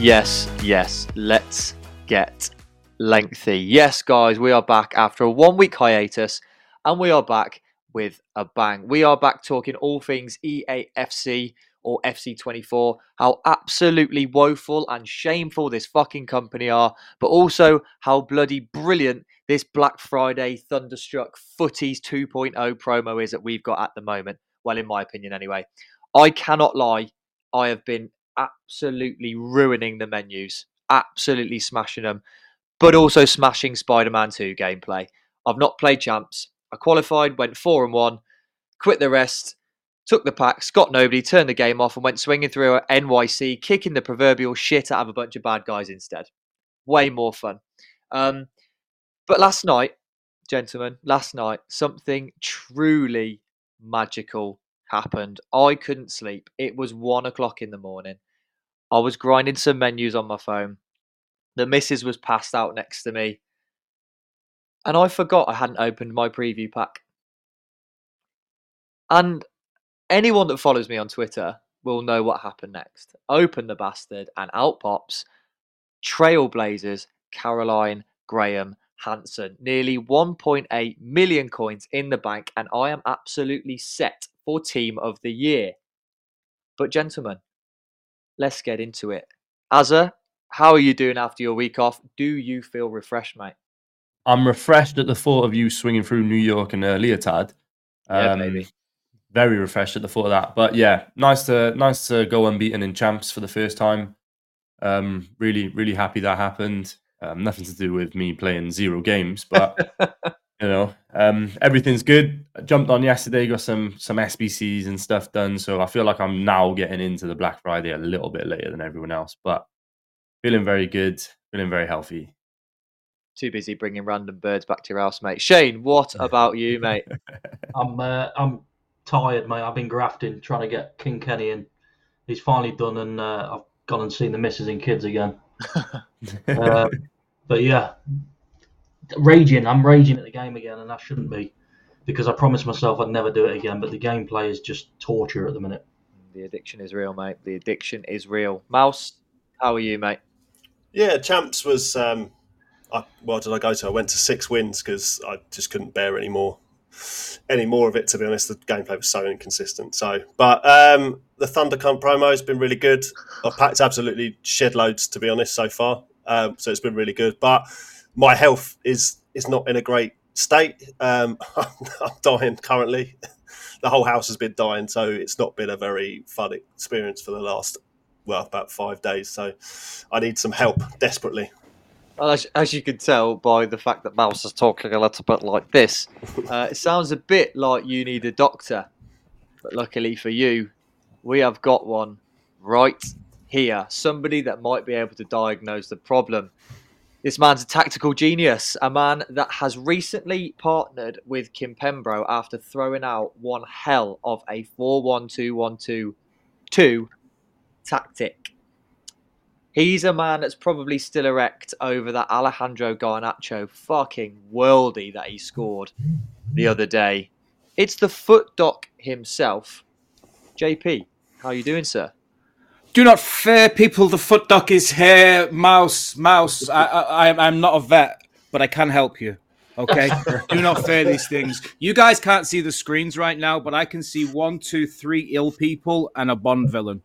Yes, yes, let's get lengthy. Yes, guys, we are back after a one week hiatus and we are back with a bang. We are back talking all things EAFC or FC24, how absolutely woeful and shameful this fucking company are, but also how bloody brilliant this Black Friday Thunderstruck Footies 2.0 promo is that we've got at the moment. Well, in my opinion, anyway. I cannot lie, I have been absolutely ruining the menus, absolutely smashing them, but also smashing Spider Man 2 gameplay. I've not played champs. I qualified, went 4 and 1, quit the rest, took the packs, got nobody, turned the game off, and went swinging through a NYC, kicking the proverbial shit out of a bunch of bad guys instead. Way more fun. Um, but last night, gentlemen, last night, something truly magical happened. I couldn't sleep. It was one o'clock in the morning. I was grinding some menus on my phone. The missus was passed out next to me. And I forgot I hadn't opened my preview pack. And anyone that follows me on Twitter will know what happened next. Open the bastard, and out pops Trailblazers, Caroline Graham Hansen. Nearly 1.8 million coins in the bank, and I am absolutely set for Team of the Year. But, gentlemen, let's get into it. Azza, how are you doing after your week off? Do you feel refreshed, mate? I'm refreshed at the thought of you swinging through New York and uh, Leotard. Um, yeah, maybe very refreshed at the thought of that. But yeah, nice to nice to go unbeaten in champs for the first time. Um, really, really happy that happened. Um, nothing to do with me playing zero games, but you know, um, everything's good. I jumped on yesterday, got some some SBCs and stuff done, so I feel like I'm now getting into the Black Friday a little bit later than everyone else, but feeling very good, feeling very healthy. Too busy bringing random birds back to your house, mate. Shane, what about you, mate? I'm uh, I'm tired, mate. I've been grafting, trying to get King Kenny in. He's finally done, and uh, I've gone and seen the misses and kids again. uh, but yeah, raging. I'm raging at the game again, and I shouldn't be because I promised myself I'd never do it again. But the gameplay is just torture at the minute. The addiction is real, mate. The addiction is real. Mouse, how are you, mate? Yeah, champs was. Um, I, well, did I go to? I went to six wins because I just couldn't bear any more any more of it. To be honest, the gameplay was so inconsistent. So, but um, the Thundercunt promo has been really good. I've packed absolutely shed loads to be honest so far. Um, so it's been really good. But my health is is not in a great state. Um, I'm dying currently. The whole house has been dying, so it's not been a very fun experience for the last well about five days. So I need some help desperately. As, as you can tell by the fact that Mouse is talking a little bit like this, uh, it sounds a bit like you need a doctor. But luckily for you, we have got one right here. Somebody that might be able to diagnose the problem. This man's a tactical genius, a man that has recently partnered with Kimpembro after throwing out one hell of a 4 1 2 1 2 2 tactic. He's a man that's probably still erect over that Alejandro Garnacho fucking worldy that he scored the other day. It's the Fut Doc himself. JP, how are you doing, sir? Do not fear, people. The Fut Doc is here. Mouse, mouse. I, I, I'm not a vet, but I can help you. Okay. Do not fear these things. You guys can't see the screens right now, but I can see one, two, three ill people and a Bond villain.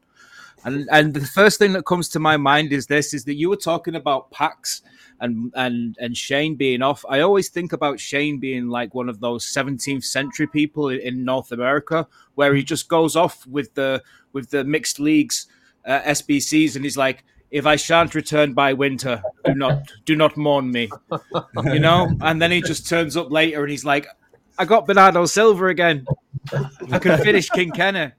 And and the first thing that comes to my mind is this: is that you were talking about packs and and and Shane being off. I always think about Shane being like one of those 17th century people in North America, where he hmm. just goes off with the with the mixed leagues uh, SBCs, and he's like, "If I shan't return by winter, do not do not mourn me," you know. And then he just turns up later, and he's like, "I got Bernardo Silva again. I can finish King Kenny."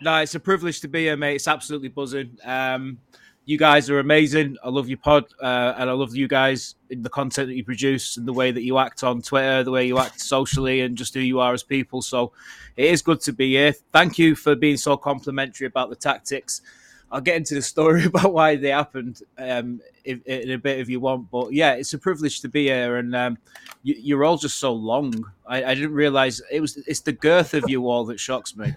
No, it's a privilege to be here, mate. It's absolutely buzzing. Um, you guys are amazing. I love your pod, uh, and I love you guys in the content that you produce and the way that you act on Twitter, the way you act socially, and just who you are as people. So it is good to be here. Thank you for being so complimentary about the tactics. I'll get into the story about why they happened um, in, in, a bit if you want. But yeah, it's a privilege to be here, and um, you, are all just so long. I, I didn't realize it was. It's the girth of you all that shocks me.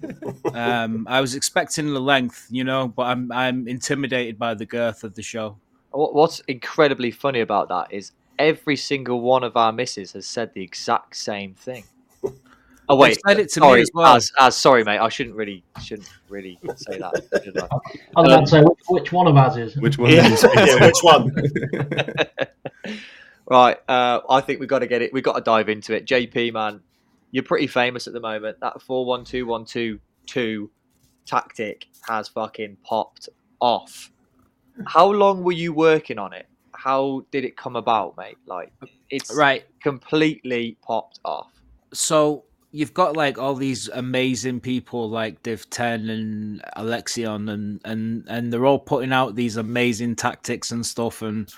um, I was expecting the length, you know, but I'm I'm intimidated by the girth of the show. What's incredibly funny about that is every single one of our misses has said the exact same thing. Oh wait, said it to me sorry, as well. as, as sorry, mate. I shouldn't really shouldn't really say that. should I? I was about to say which, which one of us is. Which one? Yeah. did you speak yeah, which one? right, uh, I think we've got to get it. We've got to dive into it. JP, man, you're pretty famous at the moment. That four one two one two two tactic has fucking popped off. How long were you working on it? How did it come about, mate? Like, it's Right. completely popped off. So you've got like all these amazing people like Div Ten and Alexion and and and they're all putting out these amazing tactics and stuff and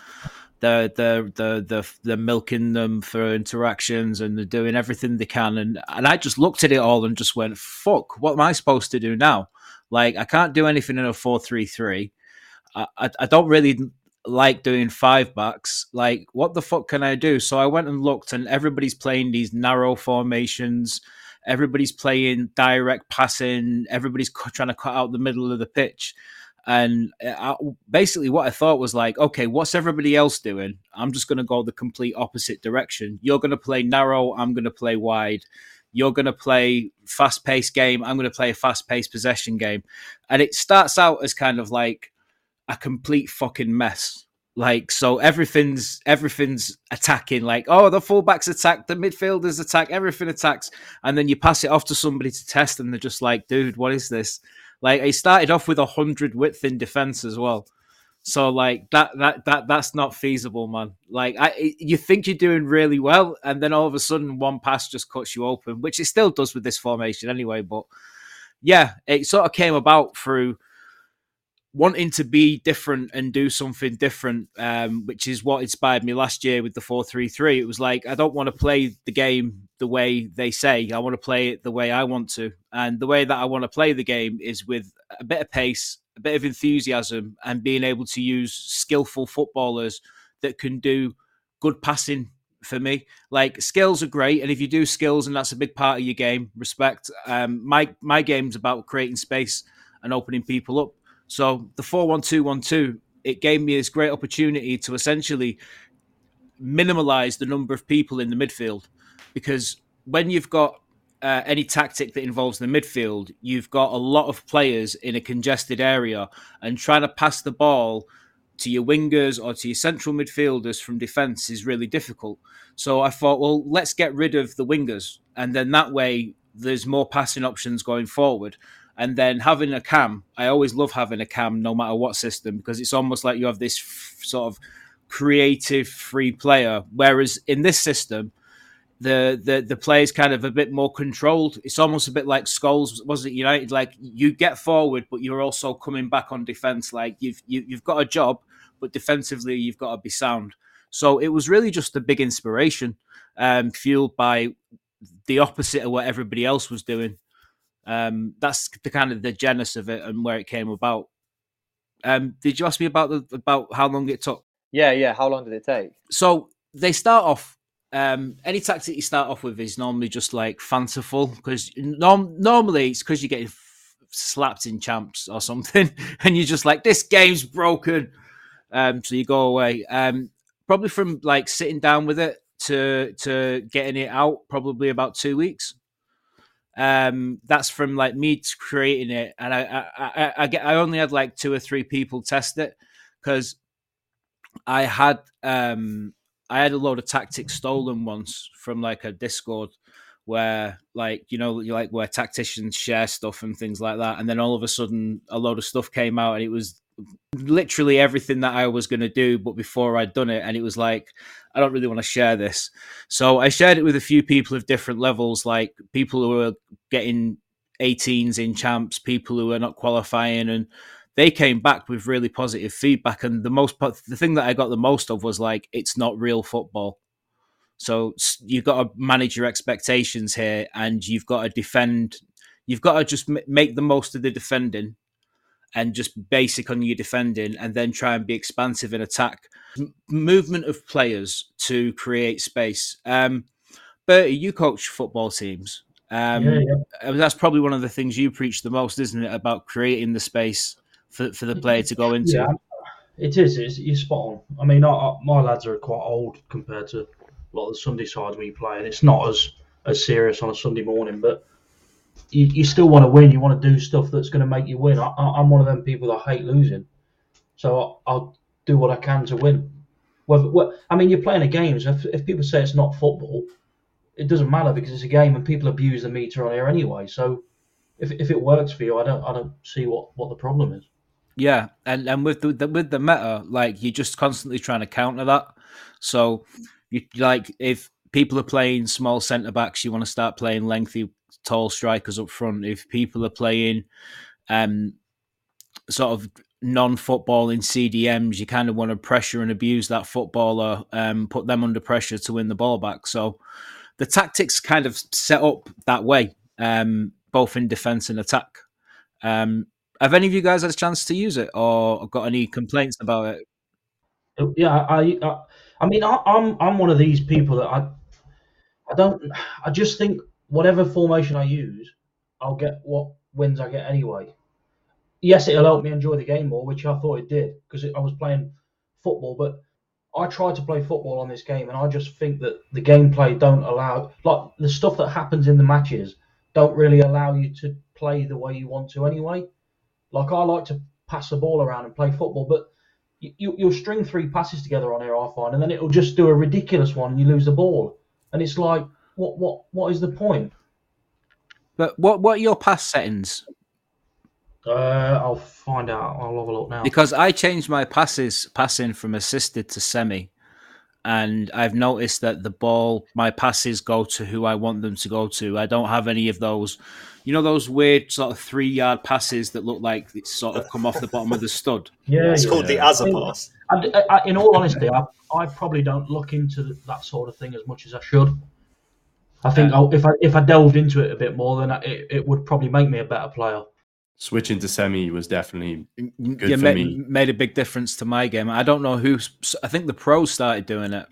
they're they're they're they're, milking them for interactions and they're doing everything they can. And and I just looked at it all and just went fuck what am I supposed to do now? Like I can't do anything in a four three three. I I don't really like doing five backs. Like, what the fuck can I do? So I went and looked, and everybody's playing these narrow formations. Everybody's playing direct passing. Everybody's trying to cut out the middle of the pitch. And uh, I, basically, what I thought was like, okay, what's everybody else doing? I'm just going to go the complete opposite direction. You're going to play narrow. I'm going to play wide. You're going to play fast paced game. I'm going to play a fast paced possession game. And it starts out as kind of like a complete fucking mess. Like so, everything's everything's attacking. Like oh, the fullbacks attack, the midfielders attack, everything attacks, and then you pass it off to somebody to test, and they're just like, dude, what is this? Like he started off with a hundred width in defense as well. So like that that that that's not feasible, man. Like I, you think you're doing really well, and then all of a sudden one pass just cuts you open, which it still does with this formation anyway. But yeah, it sort of came about through wanting to be different and do something different, um, which is what inspired me last year with the four three three. It was like I don't want to play the game the way they say. I want to play it the way I want to, and the way that I want to play the game is with a bit of pace, a bit of enthusiasm, and being able to use skillful footballers that can do good passing for me. Like skills are great, and if you do skills and that's a big part of your game, respect. Um, my my game's about creating space and opening people up. So the four one two one two it gave me this great opportunity to essentially minimalize the number of people in the midfield because when you've got uh, any tactic that involves the midfield, you've got a lot of players in a congested area, and trying to pass the ball to your wingers or to your central midfielders from defence is really difficult. So I thought, well, let's get rid of the wingers, and then that way there's more passing options going forward. And then having a cam, I always love having a cam, no matter what system, because it's almost like you have this f- sort of creative free player. Whereas in this system, the the the player's kind of a bit more controlled. It's almost a bit like Scholes was it United. Like you get forward, but you're also coming back on defense. Like you've you, you've got a job, but defensively you've got to be sound. So it was really just a big inspiration, um, fueled by the opposite of what everybody else was doing. Um, that's the kind of the genesis of it and where it came about. Um, did you ask me about the about how long it took? Yeah, yeah. How long did it take? So they start off. Um, any tactic you start off with is normally just like fanciful because norm- normally it's because you're getting f- slapped in champs or something, and you're just like this game's broken. Um, so you go away. Um, probably from like sitting down with it to to getting it out, probably about two weeks. Um, that's from like me creating it, and I I, I I get I only had like two or three people test it because I had um I had a load of tactics stolen once from like a Discord where like you know you like where tacticians share stuff and things like that and then all of a sudden a load of stuff came out and it was literally everything that I was going to do but before I'd done it and it was like I don't really want to share this. So I shared it with a few people of different levels like people who are getting 18s in champs people who are not qualifying and they came back with really positive feedback and the most the thing that i got the most of was like it's not real football. So you've got to manage your expectations here and you've got to defend you've got to just make the most of the defending and just basic on your defending and then try and be expansive in attack movement of players to create space um Bertie, you coach football teams Um, yeah, yeah. That's probably one of the things you preach the most, isn't it? About creating the space for, for the player to go into. Yeah, it is. It's, you're spot on. I mean, I, I, my lads are quite old compared to a lot of the Sunday sides we play, and it's not as as serious on a Sunday morning. But you, you still want to win. You want to do stuff that's going to make you win. I, I'm one of them people that hate losing, so I, I'll do what I can to win. Whether, what, I mean, you're playing a game. So if, if people say it's not football, it doesn't matter because it's a game, and people abuse the meta on here anyway. So if, if it works for you, I don't I don't see what, what the problem is. Yeah, and and with the, the with the meta, like you're just constantly trying to counter that. So you like if people are playing small centre backs, you want to start playing lengthy, tall strikers up front. If people are playing um sort of non-footballing CDMs, you kind of want to pressure and abuse that footballer, um, put them under pressure to win the ball back. So the tactics kind of set up that way, um, both in defence and attack. Um, have any of you guys had a chance to use it, or got any complaints about it? Yeah, I, I, I mean, I, I'm, I'm one of these people that I, I don't, I just think whatever formation I use, I'll get what wins I get anyway. Yes, it'll help me enjoy the game more, which I thought it did because I was playing football. But I tried to play football on this game, and I just think that the gameplay don't allow, like the stuff that happens in the matches, don't really allow you to play the way you want to anyway. Like I like to pass the ball around and play football, but you, you'll string three passes together on here, I find, and then it'll just do a ridiculous one and you lose the ball. And it's like, what, what, what is the point? But what what are your pass settings? Uh, I'll find out. I'll have a look now. Because I changed my passes passing from assisted to semi, and I've noticed that the ball, my passes go to who I want them to go to. I don't have any of those, you know, those weird sort of three yard passes that look like it's sort of come off the bottom of the stud. yeah, It's yeah. called the Azza pass. And, uh, in all honesty, I, I probably don't look into that sort of thing as much as I should. I think I'll, if I if I delved into it a bit more, then I, it, it would probably make me a better player. Switching to semi was definitely Good yeah, for ma- me. made a big difference to my game. I don't know who. I think the pros started doing it.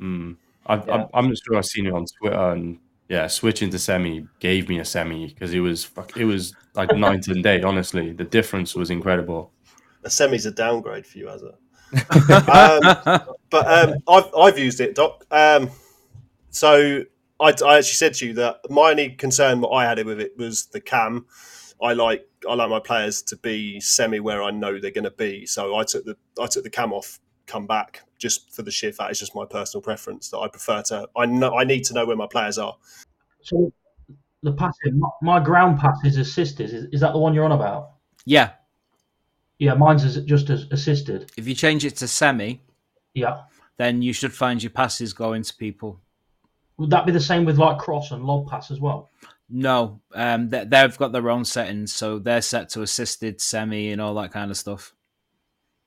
Mm. I've, Yeah. I'm, I'm not sure I've seen it on Twitter, and yeah, switching to semi gave me a semi because it was it was like night and day. Honestly, the difference was incredible. A semi's a downgrade for you, Azza. um, but um, I've I've used it, Doc. Um, so I, I actually said to you that my only concern what I had with it was the cam. I like I like my players to be semi where I know they're going to be. So I took the I took the cam off, come back just for the sheer fact. It's just my personal preference that I prefer to. I know I need to know where my players are. So the passing, my, my ground pass is assisted. Is, is that the one you're on about? Yeah, Yeah, mine's is just as assisted. if you change it to semi, Yeah. then you should find your passes going to people. Would that be the same with like cross and lob pass as well? No, um, they, they've got their own settings, so they're set to assisted, semi, and all that kind of stuff.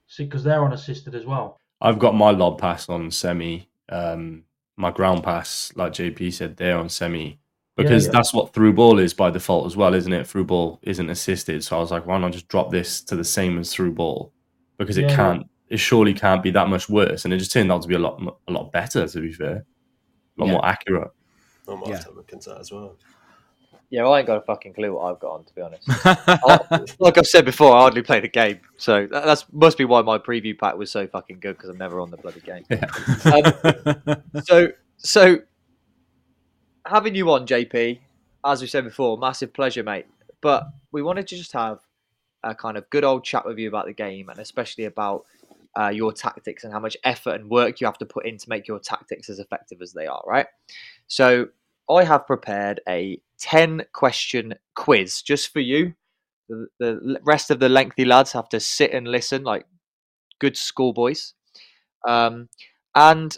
See, because they're on assisted as well. I've got my lob pass on semi. Um, my ground pass, like JP said, they're on semi because yeah. that's what through ball is by default as well, isn't it? Through ball isn't assisted, so I was like, why not just drop this to the same as through ball because it Yeah. can't, it surely can't be that much worse, and it just turned out to be a lot, a lot better. To be fair, a lot Yeah. more accurate. I might Yeah. have to look into that as well. Yeah, I ain't got a fucking clue what I've got on, to be honest. I- like I've said before, I hardly play the game, so that that's must be why my preview pack was so fucking good because I'm never on the bloody game. Um, so, so having you on, JP, as we said before, massive pleasure, mate. But we wanted to just have a kind of good old chat with you about the game and especially about uh, your tactics and how much effort and work you have to put in to make your tactics as effective as they are, right? So, I have prepared a 10 question quiz just for you. The, the rest of the lengthy lads have to sit and listen like good schoolboys. Um, and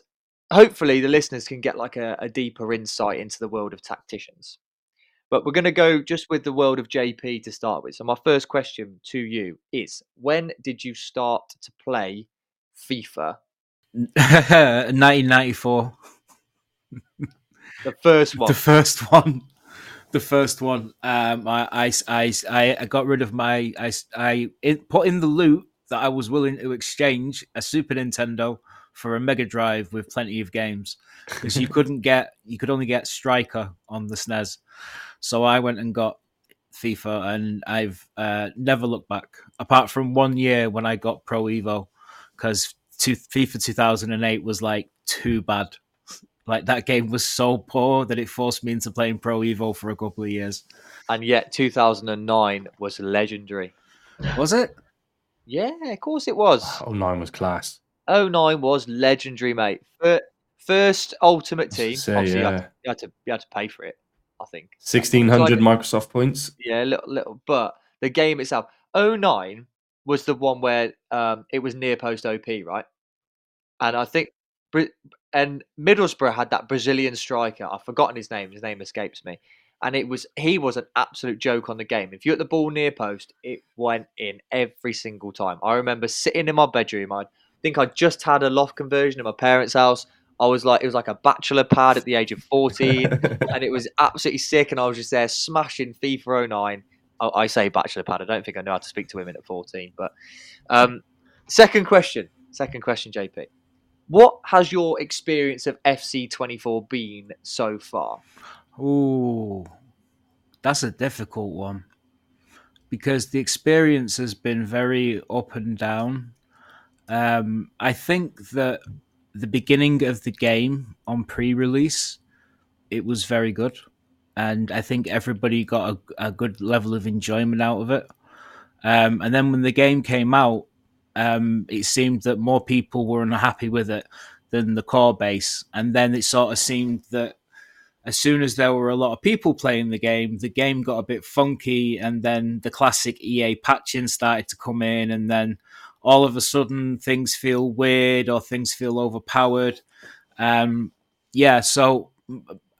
hopefully the listeners can get like a, a deeper insight into the world of tacticians. But we're going to go just with the world of JP to start with. So my first question to you is: When did you start to play FIFA? 1994, The first one. the first one. The first one. Um, I, I, I, I I got rid of my. I, I put in the loot that I was willing to exchange a Super Nintendo for a Mega Drive with plenty of games because you couldn't get you could only get Striker on the SNES. So I went and got FIFA, and I've uh, never looked back apart from one year when I got Pro Evo because FIFA 2008 was like too bad. Like that game was so poor that it forced me into playing Pro Evo for a couple of years. And yet, 2009 was legendary. Was it? Yeah, of course it was. Oh, nine was class. 09 was legendary, mate. First Ultimate Team. Say, Obviously, you, yeah. had to, you, had to, you had to pay for it, I think. Sixteen hundred Microsoft points. Yeah, little, little. But the game itself, 09 was the one where um, it was near post OP, right? And I think, and Middlesbrough had that Brazilian striker. I've forgotten his name. His name escapes me. And it was he was an absolute joke on the game. If you hit the ball near post, it went in every single time. I remember sitting in my bedroom. I think I just had a loft conversion in my parents' house. I was like, it was like a bachelor pad at the age of 14, and it was absolutely sick. And I was just there smashing FIFA 09. Oh, I say bachelor pad. I don't think I know how to speak to women at 14. But um, second question, second question, JP. What has your experience of FC24 been so far? Ooh, that's a difficult one because the experience has been very up and down. Um, I think that the beginning of the game on pre-release, it was very good, and I think everybody got a, a good level of enjoyment out of it. Um, and then when the game came out, um, it seemed that more people were unhappy with it than the core base, and then it sort of seemed that as soon as there were a lot of people playing the game, the game got a bit funky, and then the classic EA patching started to come in, and then all of a sudden things feel weird or things feel overpowered. Um, yeah, so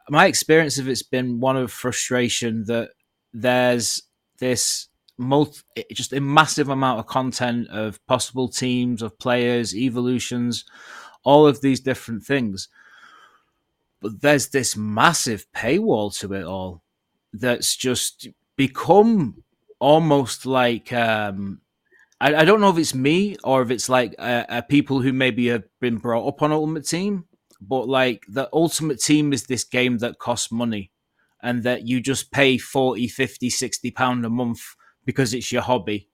my experience of it's been one of frustration that there's this multi, just a massive amount of content of possible teams of players, evolutions, all of these different things but there's this massive paywall to it all that's just become almost like um, I, I, don't know if it's me or if it's like uh, uh, people who maybe have been brought up on Ultimate Team, but like the Ultimate Team is this game that costs money and that you just pay 40, 50, 60 pound a month because it's your hobby.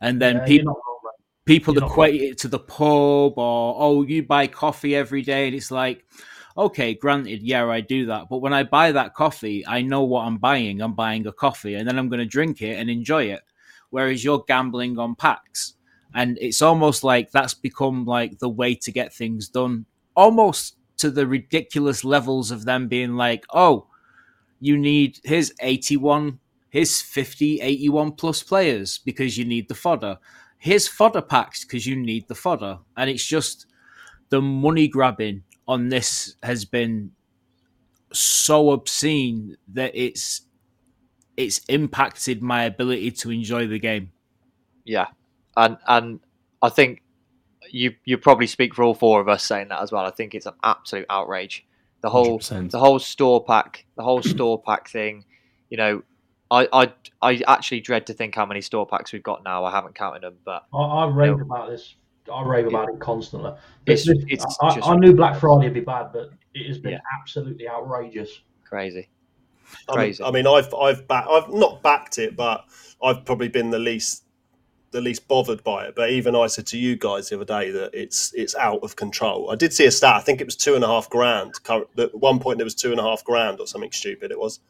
And then Yeah, people people You're equate it to the pub or oh you buy coffee every day and it's like okay granted yeah i do that but when i buy that coffee i know what i'm buying. I'm buying a coffee and then i'm going to drink it and enjoy it whereas you're gambling on packs and it's almost like that's become like the way to get things done almost to the ridiculous levels of them being like oh you need his 81 his 50 81 plus players because you need the fodder here's fodder packs because you need the fodder. And it's just the money grabbing on this has been so obscene that it's it's impacted my ability to enjoy the game. Yeah, and and I think you you probably speak for all four of us saying that as well. I think it's an absolute outrage. The whole 100%. the whole store pack, the whole store pack thing. You know, I I I actually dread to think how many store packs we've got now. I haven't counted them, but I, I rave No. about this. I rave about it constantly. It's- This- it's I, just I knew Black Friday would be bad, but it has been Yeah. absolutely outrageous. crazy. I mean, I mean, I've I've back, I've not backed it, but I've probably been the least the least bothered by it. But even I said to you guys the other day that it's it's out of control. I did see a stat. I think it was two and a half grand. At one point, there was two and a half grand or something stupid. It was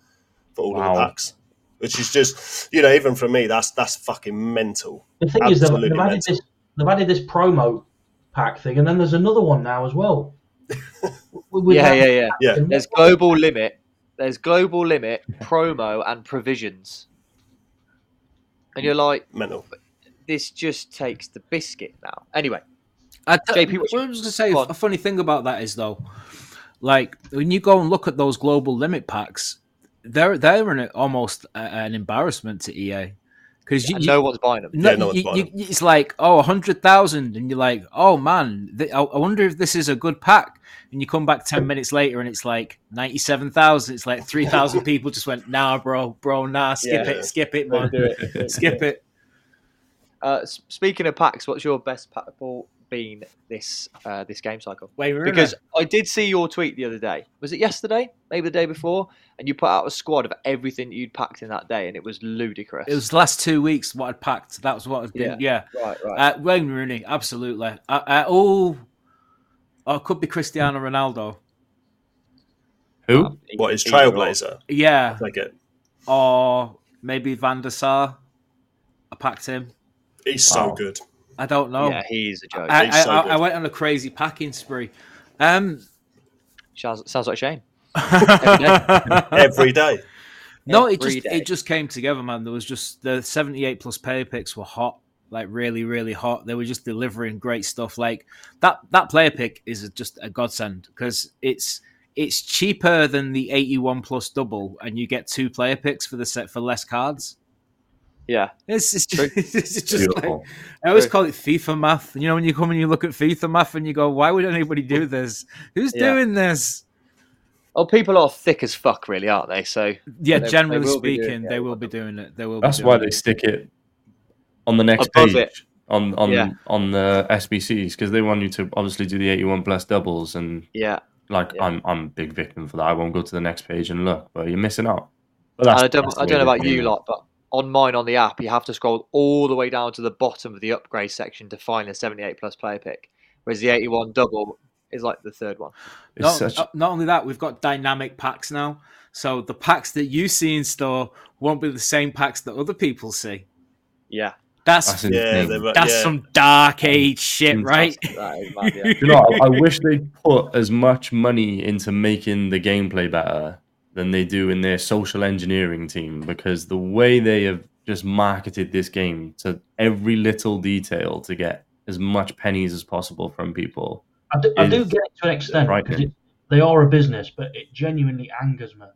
for all of the packs, which is just you know even for me that's that's fucking mental. The thing is, they've, they've added this. They've added this promo pack thing, and then there's another one now as well. Yeah, yeah, yeah. Yeah. There's global limit. There's global limit, promo, and provisions. And you're like, Mental. this just takes the biscuit now. Anyway, I t- JP, what's what I was going to say, go a funny thing about that is though, like when you go and look at those global limit packs, they're they're an, almost an embarrassment to EA because you, and you- no one's buying them. No, Yeah, no one's you- buying you- it's like oh, a hundred thousand, and you're like, oh man, th- I, I wonder if this is a good pack. And you come back ten minutes later, and it's like ninety-seven thousand. It's like three thousand people just went, nah, bro, bro, nah, skip Yeah. it, skip it, Don't man, do it. skip it. Uh, speaking of packs, what's your best pack, Paul, been this uh, this game cycle. Wait, Rooney. Because I did see your tweet the other day. Was it yesterday? Maybe the day before? And you put out a squad of everything you'd packed in that day, and it was ludicrous. it was the last two weeks what I'd packed. That was what I'd been. Yeah. right, right. Uh, Wayne Rooney, absolutely. Uh, uh, oh, oh, it could be Cristiano Ronaldo. Who? What is Either or. Trailblazer? Yeah, I get. or maybe Van der Sar. I packed him. He's so good. I don't know. Yeah, he's a joke. I, I, so I. I went on a crazy packing spree. Um, sounds, sounds like Shane. Every day. no, it just day. it just came together, man. There was just the seventy-eight plus player picks were hot, like really, really hot. They were just delivering great stuff. Like that that player pick is just a godsend because it's it's cheaper than the eighty-one plus double, and you get two player picks for the set for less cards. Yeah, It's, it's just, it's just like, I always True. call it FIFA math. You know, when you come and you look at FIFA math and you go, why would anybody do this? Who's Yeah. doing this? Oh, people are thick as fuck, really, aren't they? So Yeah, They- they generally will be doing speaking, they will be doing it. They will. That's be why doing they it. stick it on the next Above page it. on on Yeah. on the SBCs because they want you to obviously do the 81 plus doubles and yeah, like Yeah. I'm I'm a big victim for that. I won't go to the next page and look, but you're missing out. But And I don't, I don't know about you it. lot, but on mine on the app, you have to scroll all the way down to the bottom of the upgrade section to find the 78 plus player pick, whereas the 81 double is like the third one. Not, such not only that, we've got dynamic packs now. So the packs that you see in store won't be the same packs that other people see. Yeah, That's that's that's, Yeah, insane. they're, yeah. some dark age shit, right? that is mad. Yeah. you know, I, I wish they put as much money into making the gameplay better than they do in their social engineering team because the way they have just marketed this game to every little detail to get as much pennies as possible from people. I do, I do get it to an extent because it, they are a business, but it genuinely angers me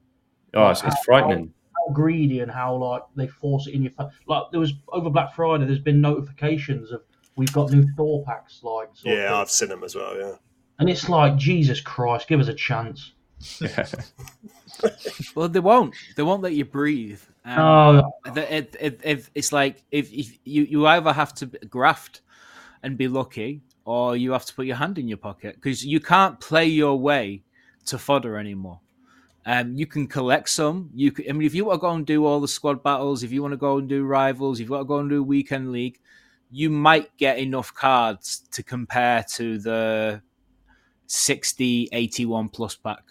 Oh, it's, it's frightening. how greedy and how like they force it in your face. Like there was over Black Friday, there's been notifications of we've got new store packs, like Yeah. I've seen them as well. Yeah. and it's like Jesus Christ, give us a chance. Well, they won't. They won't let you breathe. Um, No, the- it, it, it, it's like if, if you, you either have to graft and be lucky, or you have to put your hand in your pocket because you can't play your way to fodder anymore. Um, you can collect some. You, can, I mean, if you want to go and do all the squad battles, if you want to go and do rivals, if you want to go and do weekend league, you might get enough cards to compare to the 60, 81 plus pack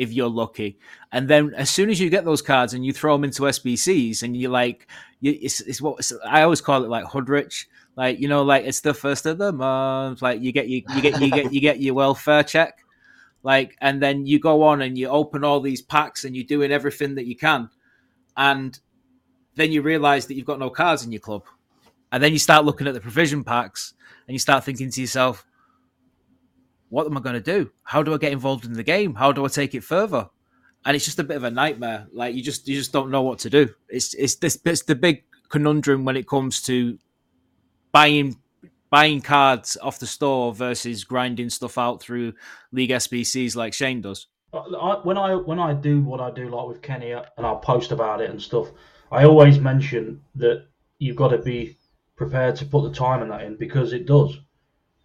if you're lucky. And then as soon as you get those cards and you throw them into SBCs and you're like, you, it's, it's what it's, I always call it like Hudrich. Like you know, like it's the first of the month. Like you get you, you get you get you get your welfare check. Like and then you go on and you open all these packs and you're doing everything that you can, and then you realize that you've got no cards in your club, and then you start looking at the provision packs and you start thinking to yourself, what am I going to do? How do I get involved in the game? How do I take it further? And it's just a bit of a nightmare. Like you just you just don't know what to do. It's it's this it's the big conundrum when it comes to buying buying cards off the store versus grinding stuff out through league SBCs like Shane does. When I when I do what I do, like with Kenny, and I'll post about it and stuff, I always mention that you've got to be prepared to put the time in that in because it does.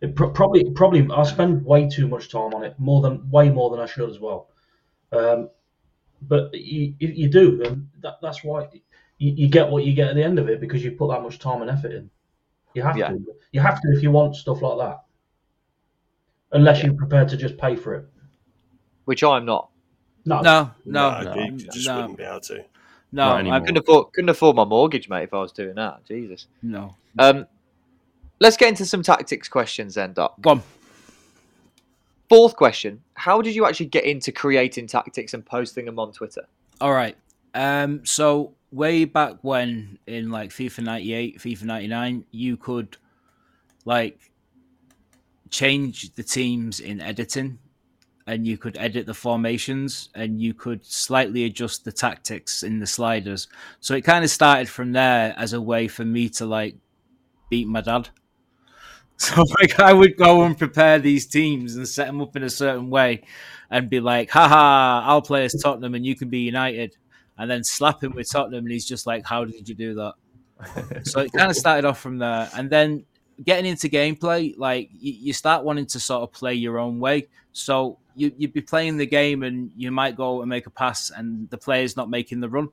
It pr- probably probably I spend way too much time on it, more than way more than I should as well. Um, but you, you do, and that, that's why you, you get what you get at the end of it because you put that much time and effort in. You have Yeah. to. You have to if you want stuff like that. Unless you're prepared to just pay for it. Which I'm not. No, No, no, No, no, you just no, wouldn't be able to. no, I. Couldn't afford, couldn't afford my mortgage, mate, if I was doing that. Jesus. no. Um, let's get into some tactics questions then, Doc. Go on. Fourth question: How did you actually get into creating tactics and posting them on Twitter? All right. Um, so way back when in like FIFA 98, FIFA 99, you could like change the teams in editing and you could edit the formations and you could slightly adjust the tactics in the sliders. So it kind of started from there as a way for me to like beat my dad. So like I would go and prepare these teams and set them up in a certain way and be like, haha, I'll play as Tottenham and you can be United. And then slap him with Tottenham and he's just like, How did you do that? so it kind of started off from there. And then getting into gameplay, like you, you, start wanting to sort of play your own way. So you you'd be playing the game and you might go and make a pass and the player's not making the run,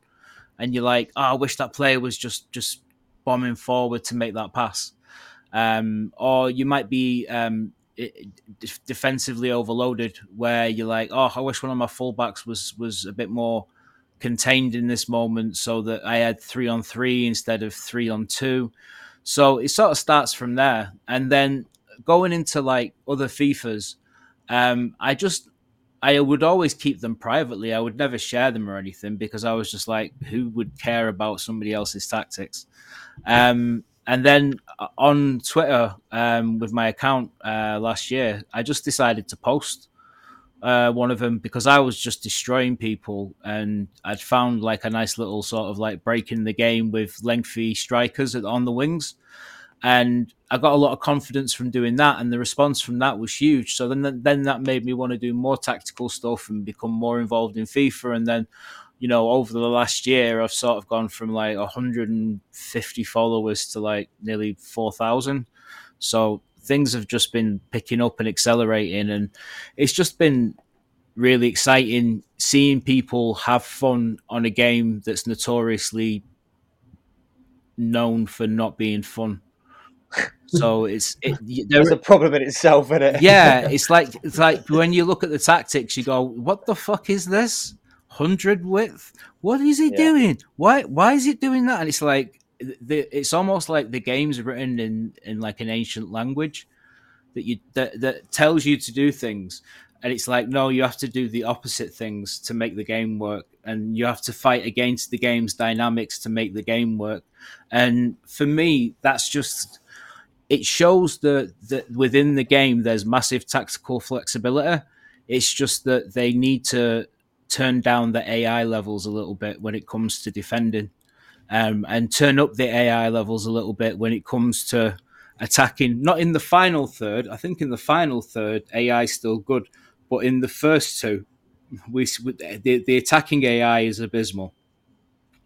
and you're like, oh, I wish that player was just just bombing forward to make that pass. Um, or you might be um, defensively overloaded, where you're like, oh, I wish one of my fullbacks was was a bit more contained in this moment, so that I had three on three instead of three on two. So it sort of starts from there, and then going into like other FIFA's, um, I just I would always keep them privately. I would never share them or anything because I was just like, who would care about somebody else's tactics? Um, and then uh, on Twitter um, with my account uh, last year, I just decided to post uh, one of them because I was just destroying people, and I'd found like a nice little sort of like breaking the game with lengthy strikers on the wings, and I got a lot of confidence from doing that, and the response from that was huge. So then, then that made me want to do more tactical stuff and become more involved in FIFA. And then, you know, over the last year, I've sort of gone from like 150 followers to like nearly 4,000. So things have just been picking up and accelerating, and it's just been really exciting seeing people have fun on a game that's notoriously known for not being fun so it's it, there's a problem in itself, isn't it? yeah, it's like it's like when you look at the tactics, you go, "What the fuck is this? Hundred width? What is it yeah. doing? Why why is it doing that?" And it's like the, it's almost like the game's written in in like an ancient language that you that, that tells you to do things and it's like no you have to do the opposite things to make the game work and you have to fight against the game's dynamics to make the game work and for me that's just it shows that that within the game there's massive tactical flexibility. It's just that they need to turn down the AI levels a little bit when it comes to defending, um, and turn up the AI levels a little bit when it comes to attacking. Not in the final third. I think in the final third, AI is still good, but in the first two, we the, the attacking AI is abysmal,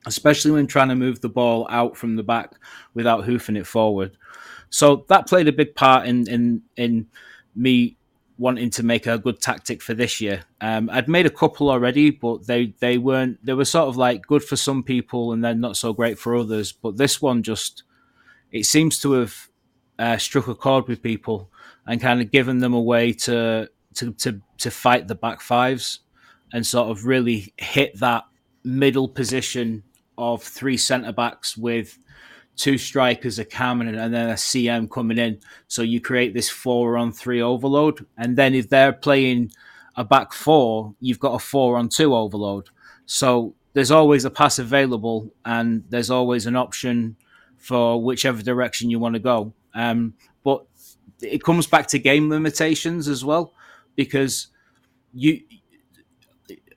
especially when trying to move the ball out from the back without hoofing it forward. So that played a big part in in in me wanting to make a good tactic for this year. Um, I'd made a couple already, but they they weren't. They were sort of like good for some people and then not so great for others. But this one just it seems to have uh, struck a chord with people and kind of given them a way to to to to fight the back fives and sort of really hit that middle position of three centre backs with two strikers, a cam, and then a CM coming in. So you create this four on three overload. And then if they're playing a back four, you've got a four on two overload. So there's always a pass available, and there's always an option for whichever direction you want to go. Um, but it comes back to game limitations as well, because you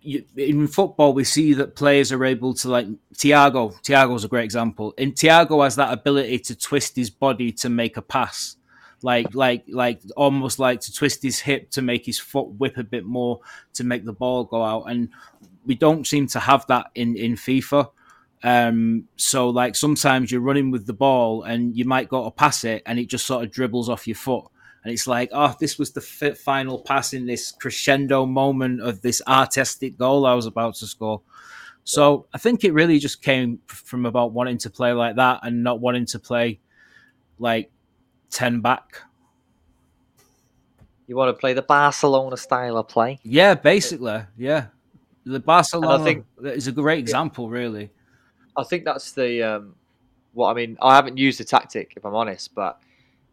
in football, we see that players are able to like Thiago. Thiago's a great example. And Thiago has that ability to twist his body to make a pass, like like like almost like to twist his hip to make his foot whip a bit more to make the ball go out. And we don't seem to have that in in FIFA. Um, so like sometimes you're running with the ball and you might go to pass it and it just sort of dribbles off your foot and it's like, oh, this was the final pass in this crescendo moment of this artistic goal I was about to score. So I think it really just came from about wanting to play like that and not wanting to play like ten back. You want to play the Barcelona style of play? Yeah, basically, yeah. The Barcelona I think, is a great example, really. I think that's the um, what I mean. I haven't used the tactic, if I'm honest, but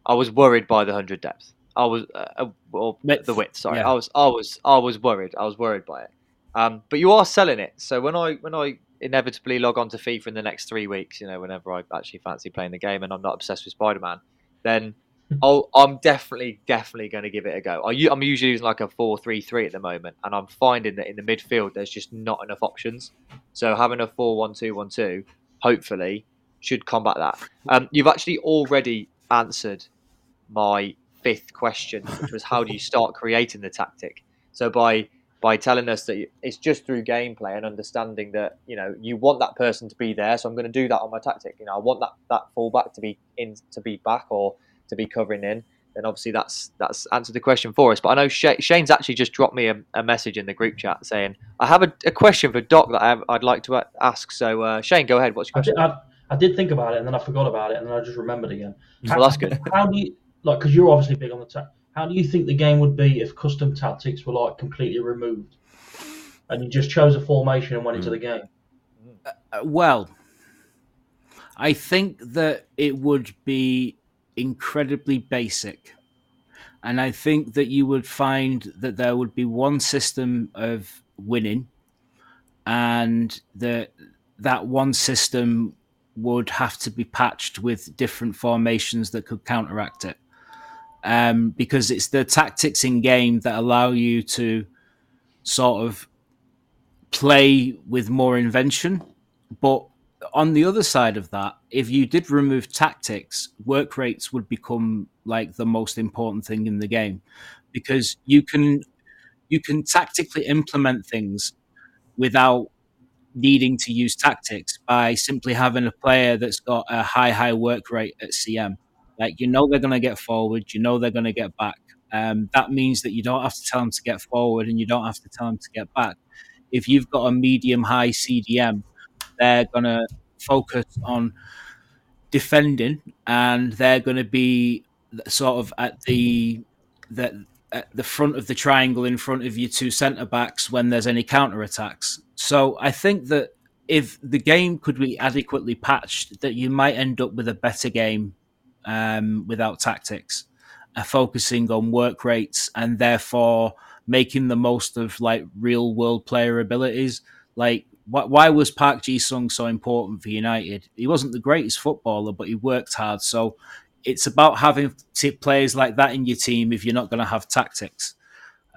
I was worried by the hundred depth. I was, uh, uh or width. the width. Sorry, yeah. I was, I was, I was worried. I was worried by it. Um, but you are selling it. So when I when I inevitably log on to FIFA in the next three weeks, you know, whenever I actually fancy playing the game and I'm not obsessed with Spider Man, then I'll, I'm definitely definitely going to give it a go. I, am usually using like a four three three at the moment, and I'm finding that in the midfield there's just not enough options. So having a four one two one two, hopefully, should combat that. Um, you've actually already answered my fifth question, which was how do you start creating the tactic? So by by telling us that it's just through gameplay and understanding that you know you want that person to be there, so I'm going to do that on my tactic. You know, I want that that fullback to be in to be back or to be covering in, then obviously that's that's answered the question for us. But I know Shane's actually just dropped me a, a message in the group chat saying I have a, a question for Doc that I would like to ask. So uh, Shane, go ahead. What's your question? I did, I, I did, think about it and then I forgot about it and then I just remembered again. How, well, that's good. How do you like? Because you're obviously big on the ta- How do you think the game would be if custom tactics were like completely removed and you just chose a formation and went into the game? Uh, well, I think that it would be incredibly basic. And I think that you would find that there would be one system of winning, and that that one system would have to be patched with different formations that could counteract it. Um, because it's the tactics in game that allow you to sort of play with more invention, but on the other side of that, if you did remove tactics, work rates would become like the most important thing in the game because you can you can tactically implement things without needing to use tactics by simply having a player that's got a high high work rate at CM. Like you know they're going to get forward, you know they're going to get back. Um, that means that you don't have to tell them to get forward and you don't have to tell them to get back. If you've got a medium high CDM they're going to focus on defending and they're going to be sort of at the at the front of the triangle in front of your two centre backs when there's any counter attacks. So I think that if the game could be adequately patched, that you might end up with a better game um, without tactics, uh, focusing on work rates and therefore making the most of like real world player abilities. Like why, why was Park Ji Sung so important for United? He wasn't the greatest footballer, but he worked hard. So it's about having players like that in your team if you're not going to have tactics.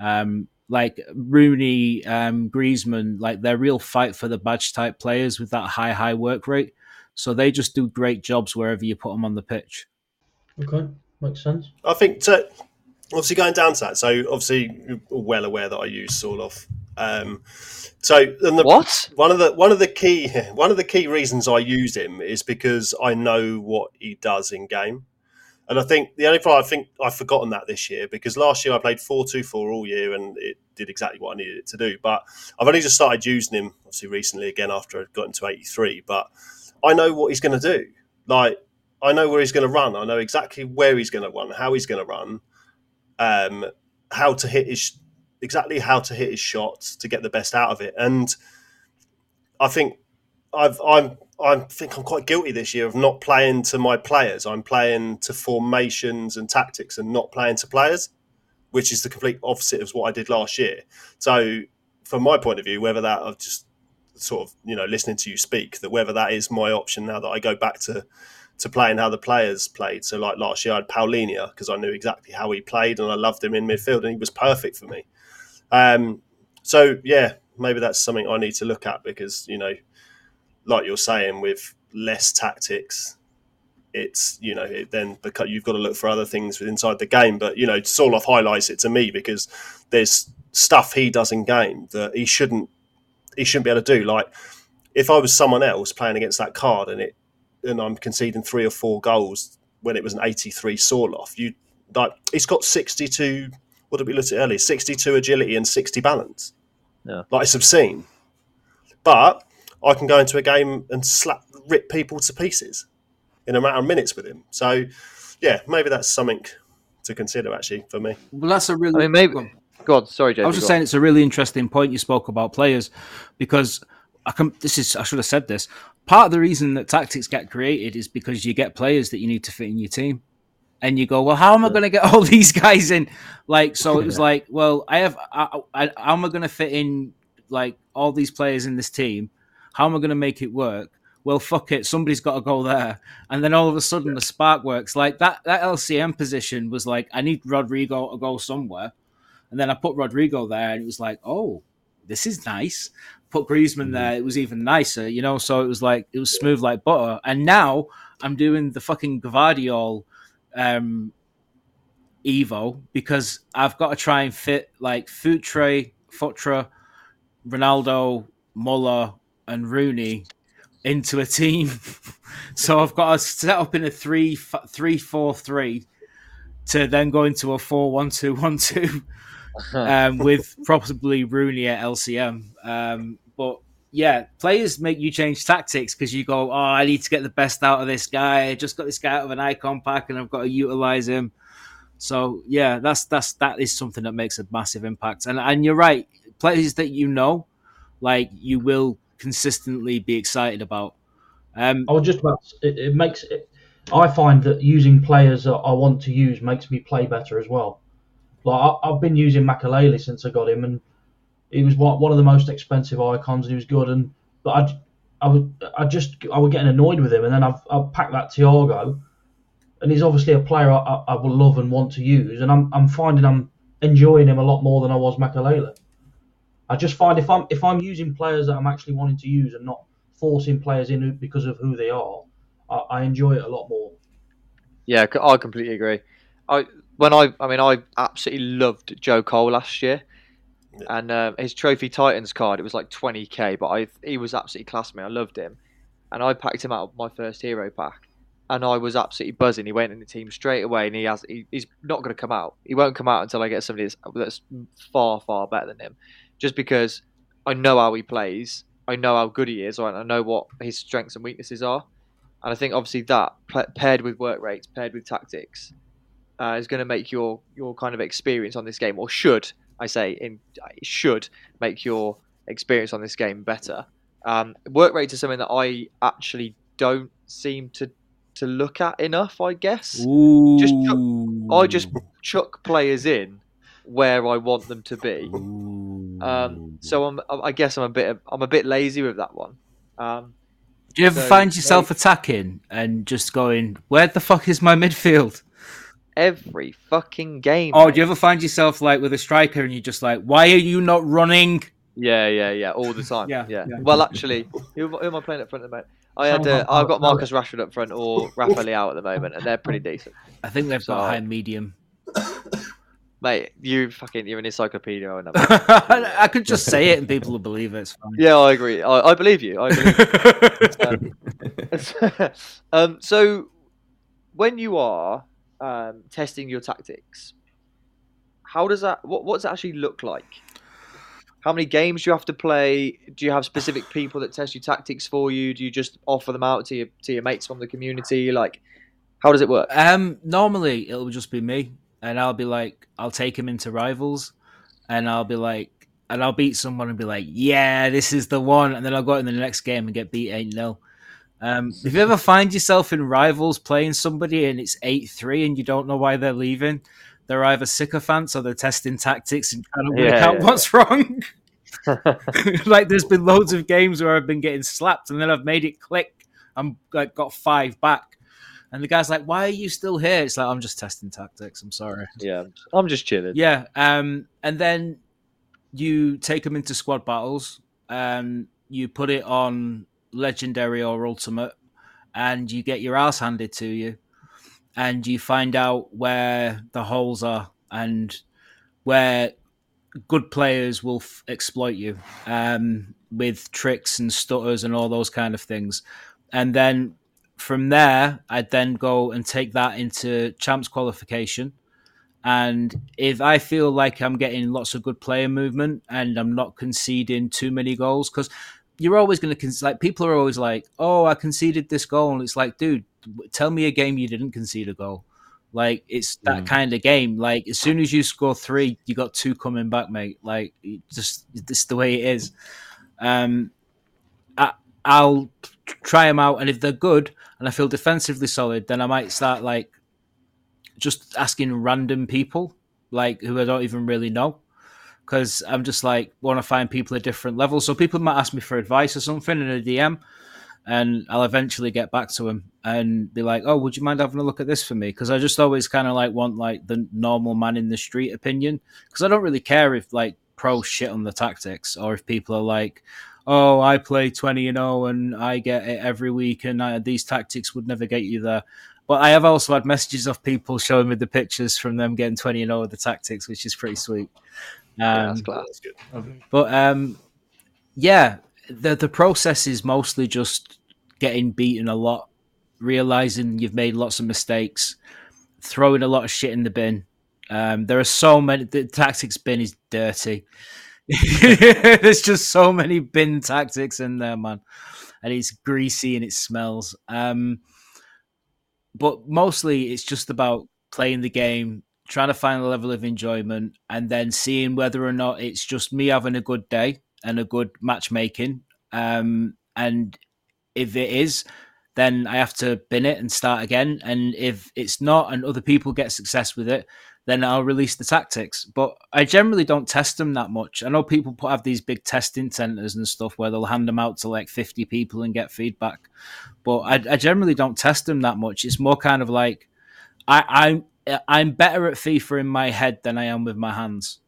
Um, like Rooney, um, Griezmann, like they're real fight for the badge type players with that high, high work rate. So they just do great jobs wherever you put them on the pitch. Okay, makes sense. I think to, obviously going down to that. So obviously you're well aware that I use Sorloth um, so the, what one of the one of the key one of the key reasons I use him is because I know what he does in game, and I think the only problem I think I've forgotten that this year because last year I played 4 2 4 all year and it did exactly what I needed it to do. But I've only just started using him obviously recently again after I got into eighty three. But I know what he's going to do. Like I know where he's going to run. I know exactly where he's going to run, how he's going to run, um, how to hit his exactly how to hit his shots to get the best out of it. And I think I've I'm I think I'm quite guilty this year of not playing to my players. I'm playing to formations and tactics and not playing to players, which is the complete opposite of what I did last year. So from my point of view, whether that I've just sort of, you know, listening to you speak, that whether that is my option now that I go back to to playing how the players played. So like last year I had Palhinha because I knew exactly how he played and I loved him in midfield and he was perfect for me. Um, so yeah, maybe that's something I need to look at because you know, like you're saying, with less tactics, it's you know it then because you've got to look for other things inside the game. But you know, Sorloth highlights it to me because there's stuff he does in game that he shouldn't he shouldn't be able to do. Like if I was someone else playing against that card and it and I'm conceding three or four goals when it was an 83 Sorloth, you like he's got 62 what did we look at earlier? 62 agility and 60 balance. Yeah. Like it's obscene. But I can go into a game and slap, rip people to pieces in a matter of minutes with him. So, yeah, maybe that's something to consider actually for me. Well, that's a really. I mean, maybe. God, sorry, James. I was just saying it's a really interesting point you spoke about players because I can. This is I should have said this. Part of the reason that tactics get created is because you get players that you need to fit in your team and you go, well, how am I going to get all these guys in? Like, so it was like, well, I have, I, I, how am I going to fit in like all these players in this team? How am I going to make it work? Well, fuck it, somebody's got to go there, and then all of a sudden the spark works. Like that, that LCM position was like, I need Rodrigo to go somewhere, and then I put Rodrigo there, and it was like, oh, this is nice. Put Griezmann mm-hmm. there, it was even nicer, you know. So it was like it was smooth like butter. And now I'm doing the fucking Gvardiol um, Evo because I've got to try and fit like Futre, Futra, Ronaldo, Muller, and Rooney into a team. so I've got to set up in a three three four three to then go into a 4 1 2 1 2 um, with probably Rooney at LCM. Um, but yeah, players make you change tactics because you go, oh, I need to get the best out of this guy. I just got this guy out of an icon pack and I've got to utilize him. So yeah, that's that's that is something that makes a massive impact. And and you're right, players that you know, like you will consistently be excited about. Um, I was just about. It, it makes. It, I find that using players that I want to use makes me play better as well. Like I, have been using Makelele since I got him, and he was one, of the most expensive icons. And he was good, and but I, I would, I just, I was getting annoyed with him, and then I've, I've packed that Thiago, and he's obviously a player I, I, will love and want to use, and I'm, I'm finding I'm enjoying him a lot more than I was Makelele. I just find if I'm if I'm using players that I'm actually wanting to use and not forcing players in because of who they are, I, I enjoy it a lot more. Yeah, I completely agree. I when I I mean I absolutely loved Joe Cole last year, yeah. and uh, his Trophy Titans card it was like 20k, but I he was absolutely class me. I loved him, and I packed him out of my first hero pack, and I was absolutely buzzing. He went in the team straight away, and he has he, he's not going to come out. He won't come out until I get somebody that's, that's far far better than him just because I know how he plays, I know how good he is, right? I know what his strengths and weaknesses are, and I think obviously that paired with work rates, paired with tactics, uh, is going to make your your kind of experience on this game, or should I say, in should make your experience on this game better. Um, work rates is something that I actually don't seem to to look at enough. I guess. Ooh. Just chuck, I just chuck players in where I want them to be. Um, so I'm, I guess I'm a bit, I'm a bit lazy with that one. Um, Do you ever so find yourself they, attacking and just going, "Where the fuck is my midfield?" Every fucking game. Oh, mate. do you ever find yourself like with a striker and you're just like, "Why are you not running?" Yeah, yeah, yeah, all the time. yeah, yeah, yeah. Well, actually, who, who, am I playing up front at the moment? I had, uh, I've got Marcus Rashford up front or Rafa Leao at the moment, and they're pretty decent. I think they've so, got high medium. Mate, you fucking you're an encyclopedia. Or another. I could just say it and people will believe it. It's fine. Yeah, I agree. I, I believe you. I believe you. um, um, so, when you are um, testing your tactics, how does that? What what does it actually look like? How many games do you have to play? Do you have specific people that test your tactics for you? Do you just offer them out to your to your mates from the community? Like, how does it work? Um, normally it'll just be me and I'll be like, I'll take him into rivals, and I'll be like, and I'll beat someone and be like, yeah, this is the one, and then I'll go in the next game and get beat eight 0 um, if you ever find yourself in rivals playing somebody and it's eight three and you don't know why they're leaving, they're either sycophants or they're testing tactics and trying to work yeah, out yeah. what's wrong. like there's been loads of games where I've been getting slapped and then I've made it click. I'm like got five back and the guy's like, "Why are you still here?" It's like, "I'm just testing tactics. I'm sorry." Yeah, I'm just chilling. Yeah, um, and then you take them into squad battles. Um, you put it on legendary or ultimate, and you get your ass handed to you, and you find out where the holes are and where good players will f- exploit you um, with tricks and stutters and all those kind of things. And then from there, I'd then go and take that into champs qualification. And if I feel like I'm getting lots of good player movement and I'm not conceding too many goals, because you're always going to like people are always like, "Oh, I conceded this goal," and it's like, dude, tell me a game you didn't concede a goal. Like it's that mm. kind of game. Like as soon as you score three, you got two coming back, mate. Like just this the way it is. Um, I, I'll try them out, and if they're good and I feel defensively solid, then I might start like just asking random people, like who I don't even really know, because I'm just like want to find people at different levels. So people might ask me for advice or something in a DM, and I'll eventually get back to them and be like, "Oh, would you mind having a look at this for me?" Because I just always kind of like want like the normal man in the street opinion, because I don't really care if like pro shit on the tactics or if people are like, oh, I play 20 and 0 and I get it every week and I, these tactics would never get you there. But I have also had messages of people showing me the pictures from them getting 20 and 0 with the tactics, which is pretty sweet. Um, yeah, that's, class. that's good. But um, yeah, the the process is mostly just getting beaten a lot, realizing you've made lots of mistakes, throwing a lot of shit in the bin. Um, there are so many. The tactics bin is dirty. There's just so many bin tactics in there, man, and it's greasy and it smells. Um, but mostly, it's just about playing the game, trying to find a level of enjoyment, and then seeing whether or not it's just me having a good day and a good matchmaking. Um, and if it is, then I have to bin it and start again. And if it's not, and other people get success with it, then I'll release the tactics. But I generally don't test them that much. I know people put, have these big testing centers and stuff where they'll hand them out to like 50 people and get feedback. But I, I generally don't test them that much. It's more kind of like I, I'm I'm better at FIFA in my head than I am with my hands.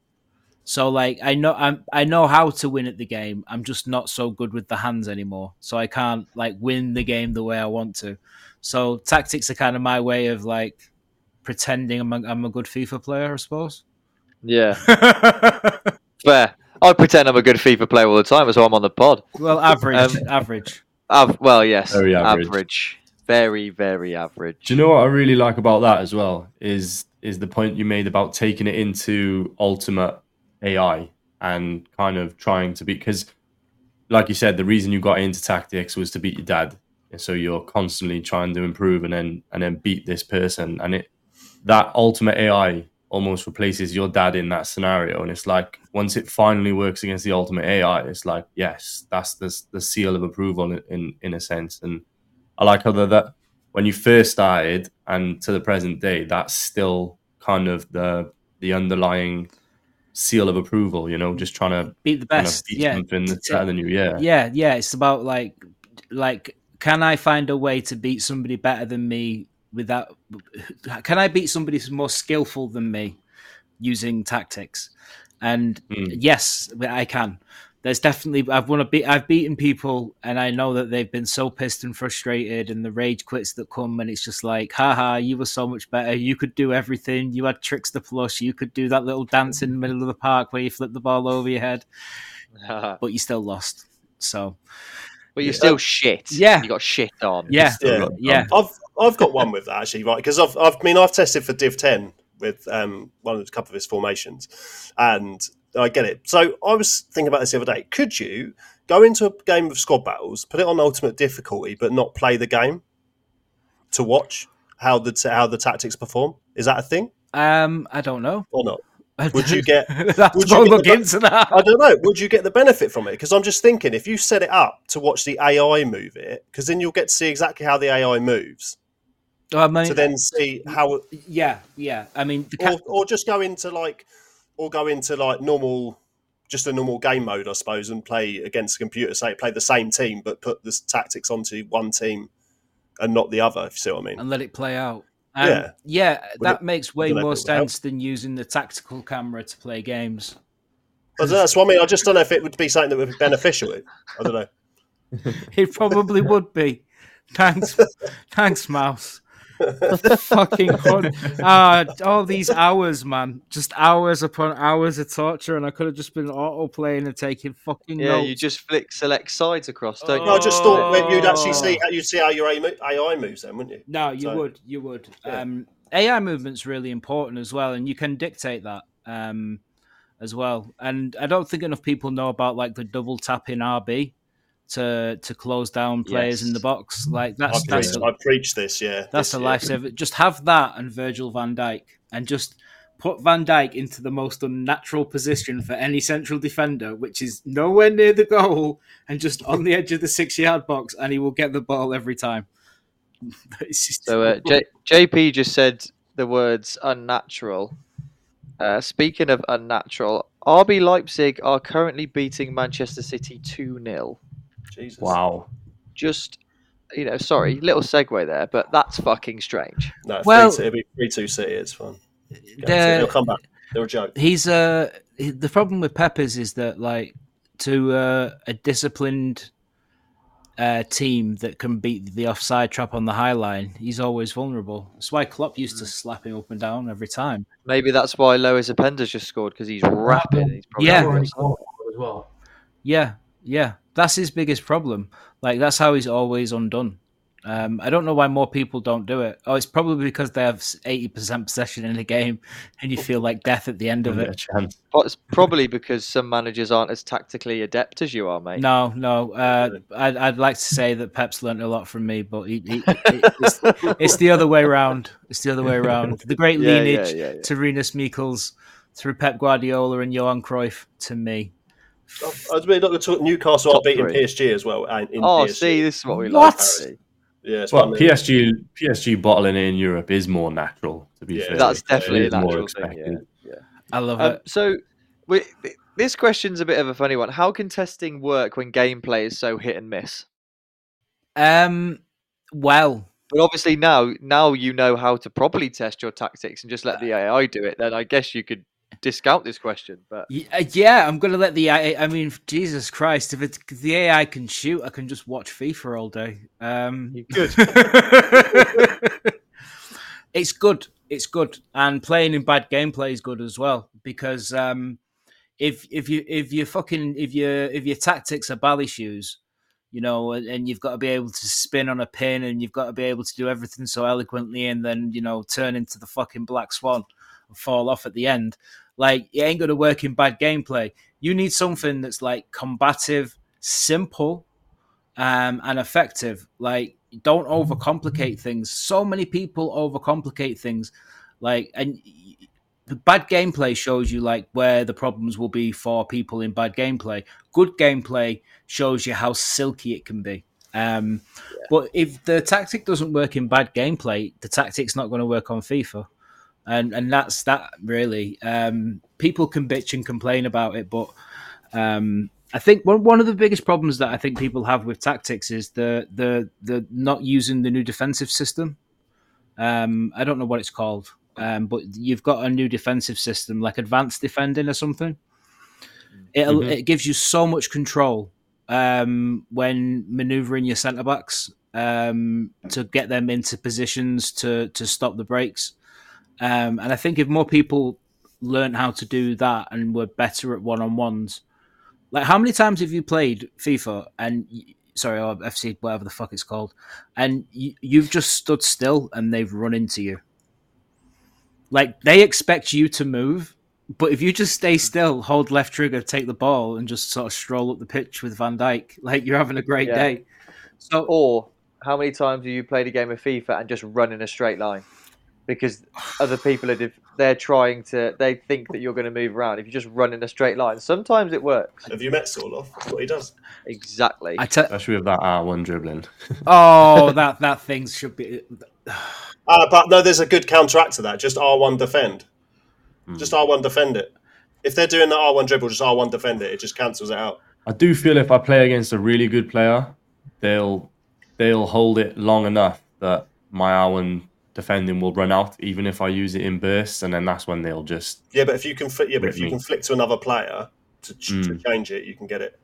So like I know I'm I know how to win at the game. I'm just not so good with the hands anymore. So I can't like win the game the way I want to. So tactics are kind of my way of like pretending I'm a, I'm a good FIFA player, I suppose. Yeah, fair. I pretend I'm a good FIFA player all the time, so I'm on the pod. well, average, Um, average. Av- well, yes, Very average. average, very, very average. Do you know what I really like about that as well? Is is the point you made about taking it into ultimate AI and kind of trying to be because, like you said, the reason you got into tactics was to beat your dad, and so you're constantly trying to improve and then and then beat this person, and it that ultimate AI almost replaces your dad in that scenario, and it's like once it finally works against the ultimate AI, it's like yes, that's the the seal of approval in in, in a sense, and I like how that when you first started and to the present day, that's still kind of the the underlying seal of approval. You know, just trying to Beat the kind of best. Yeah. something that's better than you. Yeah, yeah yeah it's about like like can i find a way to beat somebody better than me without can i beat somebody who's more skillful than me using tactics and Mm. yes i can there's definitely i've won a beat i've beaten people and i know that they've been so pissed and frustrated and the rage quits that come and it's just like haha you were so much better you could do everything you had tricks to flush you could do that little dance in the middle of the park where you flip the ball over your head but but you still lost so but you're still shit. Yeah. you got shit on. yeah Still Yeah. Yeah. I've I've got one with that actually, right? Because I've I've I mean I've tested for Div Ten with um one of a couple of his formations, and I get it. So I was thinking about this the other day. Could you go into a game of squad battles, put it on ultimate difficulty, but not play the game to watch how the how the tactics perform? Is that a thing Um, I don't know. or not? Would you get- would you look the- into that. I don't know. Would you get the benefit from it? Because I'm just thinking, if you set it up to watch the AI move it, because then you'll get to see exactly how the AI moves, I mean, to then see how yeah, yeah. I mean, the or, or just go into like or go into like normal just a normal game mode i suppose and play against a computer say play the same team but put the tactics onto one team and not the other if you see what i mean and let it play out. Um, Yeah. yeah, Would that it- makes way don't know if more it would help. sense than using the tactical camera to play games. I don't know, that's what i mean i just don't know if it would be something that would be beneficial i don't know It probably would be. Thanks, thanks, mouse. Fucking fun. Ah, all these hours, man. Just hours upon hours of torture, and I could have just been auto playing and taking fucking Yeah, notes. you just flick select sides across, don't you no, i just thought maybe you'd actually Oh. see you'd see how your ai moves then wouldn't you No, you So- would, you would. Yeah. Um, AI movement's really important as well, and you can dictate that um, as well. And I don't think enough people know about like the double tap in RB to to close down players in the box. Like I that's that's preach, a, I preach this yeah that's this a year. lifesaver. Just have that and Virgil Van Dijk, and just put Van Dijk into the most unnatural position for any central defender, which is nowhere near the goal and just on the edge of the six yard box, and he will get the ball every time. Just- So uh, J- JP just said the words unnatural. Uh, speaking of unnatural, RB Leipzig are currently beating Manchester City 2 0. Jesus. Wow. Just, you know, sorry, little segue there, but that's fucking strange. no Well- well, it'll be 3-2 city it's fun. Guarantee The- they'll come back they're a joke he's uh he- the problem with Peppers is that like to uh, a disciplined uh, team that can beat the offside trap on the high line, he's always vulnerable. That's why Klopp used to slap him up and down every time. Maybe that's why Lois Openda's just scored because he's rapid. He's Yeah. As well. Yeah, yeah, that's his biggest problem. Like that's how he's always undone. Um, I don't know why more people don't do it. Oh, it's probably because they have eighty percent possession in a game, and you feel like death at the end of it a But it's probably because some managers aren't as tactically adept as you are, mate. No, no. Uh, I'd, I'd like to say that Pep's learned a lot from me, but he, he, it's, it's the other way around. It's the other way around. The great Yeah, lineage yeah, yeah, yeah. to Rinus Michels through Pep Guardiola and Johan Cruyff to me. I was really not going to talk Newcastle are beating three. PSG as well. and In Oh, PSG. see, this is what we What? like to see. yeah, that's Well, what I mean. PSG PSG bottling it in Europe is more natural. To be Yeah, fair, That's definitely a is more natural thing. expected. Yeah. I love Um, it. so, we, this question's a bit of a funny one. How can testing work when gameplay is so hit and miss? Um, well, But obviously now, now you know how to properly test your tactics and just let the AI do it. Then I guess you could discount this question. But uh, yeah, I'm gonna let the AI. I mean, Jesus Christ, if, it, if the AI can shoot, I can just watch FIFA all day. Um, you could. it's good. It's good, and playing in bad gameplay is good as well because um, if if you if you fucking if you if your tactics are bally shoes, you know, and, and you've got to be able to spin on a pin, and you've got to be able to do everything so eloquently, and then you know turn into the fucking black swan and fall off at the end. Like it ain't to work in bad gameplay. You need something that's like combative, simple, um, and effective. Like don't overcomplicate things. So many people overcomplicate things. Like and the bad gameplay shows you like where the problems will be for people in bad gameplay. Good gameplay shows you how silky it can be. Um, But if the tactic doesn't work in bad gameplay, the tactic's not going to work on FIFA. And and that's that really. Um, people can bitch and complain about it, but um, I think one one of the biggest problems that I think people have with tactics is the the the not using the new defensive system. Um, I don't know what it's called, um, but you've got a new defensive system like advanced defending or something. It Mhm. it gives you so much control um, when manoeuvring your centre backs um, to get them into positions to to stop the breaks. Um, and I think if more people learn how to do that and were better at one on ones, like how many times have you played FIFA and sorry, or FC, whatever the fuck it's called, and you, you've just stood still and they've run into you? Like they expect you to move, but if you just stay still, hold left trigger, take the ball, and just sort of stroll up the pitch with Van Dijk, like you're having a great Yeah. day. So or how many times have you played a game of FIFA and just run in a straight line? Because other people are def- they're trying to they think that you're going to move around. If you just run in a straight line, sometimes it works. Have you met Sorloth? That's what he does. Exactly. I tell, Especially with that R1 dribbling. oh, that that thing should be. Uh, but no, there's a good counteract to that. Just R1 defend. Hmm. Just R1 defend it. If they're doing the R1 dribble, just R1 defend it. It just cancels it out. I do feel if I play against a really good player, they'll they'll hold it long enough that my R1 defending will run out, even if I use it in bursts, and then that's when they'll just Yeah, but if you can flick, yeah, but if you me. can flick to another player to, ch- to Mm. change it, you can get it.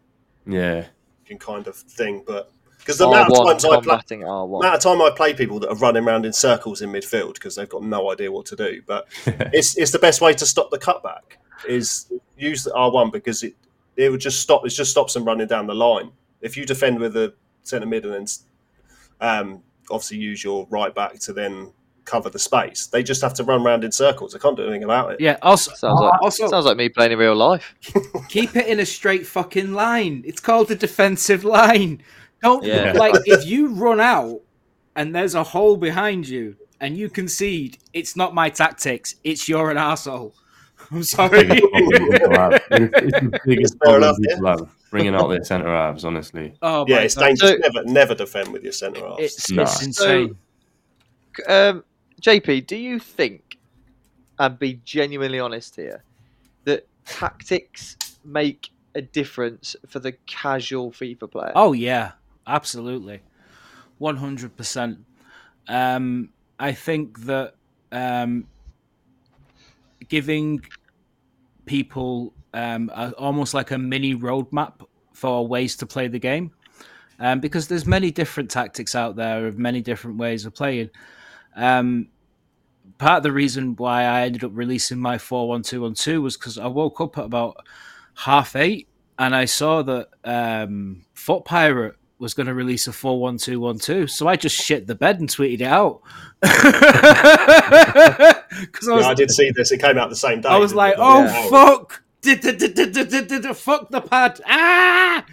yeah. You can kind of thing, but because the amount of times I play, combating R1. amount of time I play people that are running around in circles in midfield because they've got no idea what to do. But it's it's the best way to stop the cutback is use the R one because it it would just stop. It just stops them running down the line. If you defend with the centre mid and then um, obviously use your right back to then cover the space, they just have to run around in circles. I can't do anything about it. Yeah. Also, Sounds like also sounds like me playing in real life. keep it in a straight fucking line. It's called a defensive line. Don't Yeah. like if you run out and there's a hole behind you and you concede. It's not my tactics. It's you're an asshole. I'm sorry. Biggest problem people have. It's, it's the biggest Fair problem enough, yeah. people. Bringing out their centre halves, honestly. oh Yeah, it's God. dangerous. So- never never defend with your centre half. It's, Nah. it's insane. Um, JP, do you think, and be genuinely honest here, that tactics make a difference for the casual FIFA player? Oh yeah, absolutely, one hundred percent. Um, I think that um, giving people um, a, almost like a mini roadmap for ways to play the game, um, because there's many different tactics out there of many different ways of playing. Um, part of the reason why I ended up releasing my four one two one two was because I woke up at about half eight and I saw that um, Foot Pirate was going to release a 41212. So I just shit the bed and tweeted it out. Because I was Yeah, I did see this. It came out the same day. I was like, oh Yeah. fuck, did- did- did- fuck the pad, ah,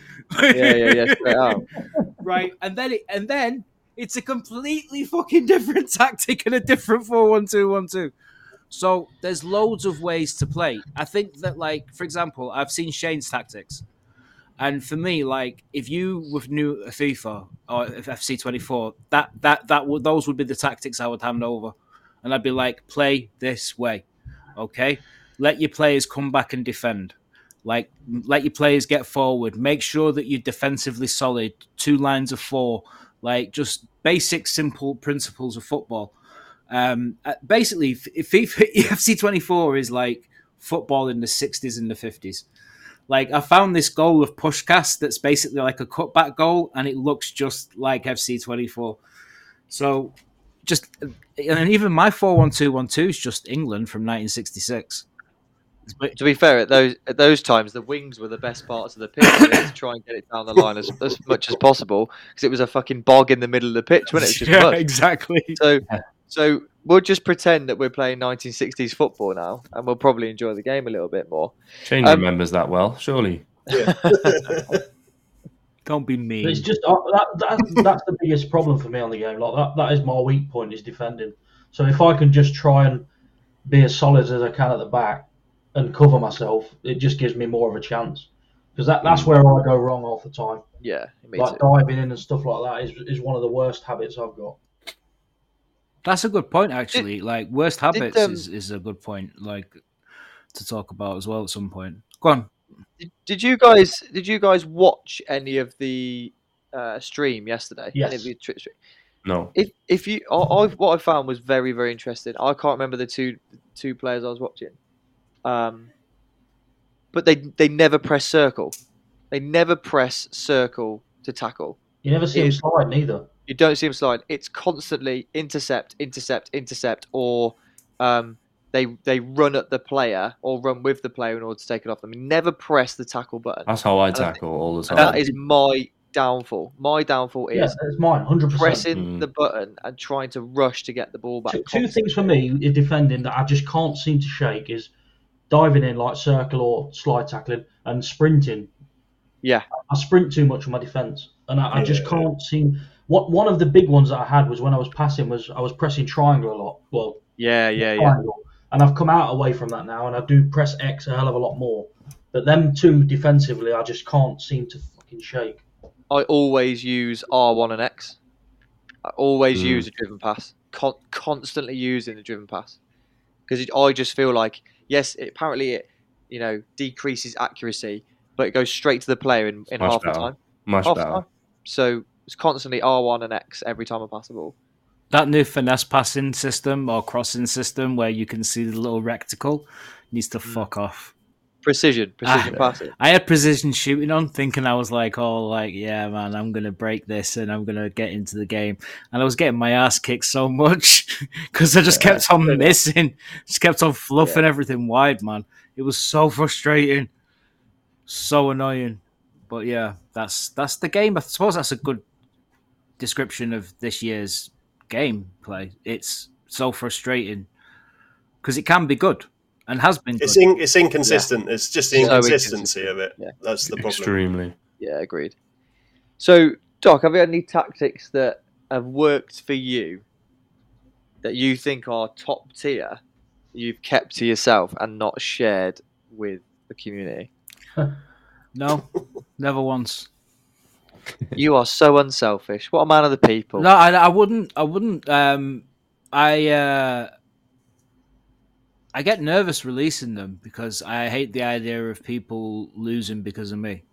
Yeah, yeah, yeah. Straight out. right, and then it, and then it's a completely fucking different tactic and a different four one two one two. So there's loads of ways to play. I think that, like, for example, I've seen Shane's tactics, and for me, like, if you with new FIFA or FC twenty four, that that that those would be the tactics I would hand over, and I'd be like, play this way, okay? Let your players come back and defend. Like, let your players get forward. Make sure that you're defensively solid. Two lines of four. Like, just basic, simple principles of football. Um, uh, basically, if if FIFA FC 24 is like football in the 60s and the 50s. Like, I found this goal of Puskás that's basically like a cutback goal, and it looks just like FC 24. So, just and even my 41212 is just England from 1966. But To be fair, at those at those times, the wings were the best parts of the pitch. To try and get it down the line as, as much as possible because it was a fucking bog in the middle of the pitch, wasn't it? It was just yeah, mud. exactly. So, so we'll just pretend that we're playing 1960s football now, and we'll probably enjoy the game a little bit more. Shane Um, remembers that well, surely. Yeah. Don't be But mean. It's just uh, that, that that's the biggest problem for me on the game. Like that, that is my weak point is defending. So if I can just try and be as solid as I can at the back and cover myself, it just gives me more of a chance. Because that, that's where I go wrong all the time. Yeah, me Like too. diving in and stuff like that is, is one of the worst habits I've got. That's a good point, actually. like worst habits um, is, is a good point, like to talk about as well at some point. Go on. Did, did you guys did you guys watch any of the uh, stream yesterday? Yes. Any of the Twitch stream? No. If if you, I, I what I found was very very interesting. I can't remember the two two players I was watching, um, but they they never press circle. They never press circle to tackle. You never see him It- slide neither. You don't see them slide. It's constantly intercept, intercept, intercept, or um, they they run at the player or run with the player in order to take it off them. Never press the tackle button. That's how I don't think- tackle all the time. That is my downfall. My downfall Yeah, is that's mine, hundred percent. pressing Mm. the button and trying to rush to get the ball back. Two, two things for me in defending that I just can't seem to shake is diving in like circle or slide tackling and sprinting. Yeah. I sprint too much on my defence, and I, I just Yeah. can't seem. What one of the big ones that I had was when I was passing was I was pressing triangle a lot. Well, Yeah, yeah, yeah. and I've come out away from that now, and I do press X a hell of a lot more. But them two defensively, I just can't seem to fucking shake. I always use R1 and X. I always Mm. use a driven pass. Con- constantly using the driven pass because I just feel like yes, it, apparently it you know decreases accuracy, but it goes straight to the player in, in Much half the time. Much Half the better. time. So it's constantly R1 and X every time I pass the ball. That new finesse passing system or crossing system where you can see the little recticle needs to mm. fuck off. Precision, precision Ah. passing. I had precision shooting on, thinking I was like, oh, like, yeah, man, I'm gonna break this and I'm gonna get into the game. And I was getting my ass kicked so much because I just kept on missing, just kept on fluffing everything wide, man. It was so frustrating, so annoying. But yeah, that's that's the game. I suppose that's a good description of this year's gameplay. It's so frustrating because it can be good and has been. It's in, it's inconsistent. It's just the So inconsistency of it. Yeah. That's the problem. Extremely. Yeah, agreed. So, Doc, have you had any tactics that have worked for you that you think are top tier, you've kept to yourself and not shared with the community? No, never once. You are so unselfish. What a man of the people. No, I, I wouldn't. I wouldn't. Um, I uh, I get nervous releasing them because I hate the idea of people losing because of me.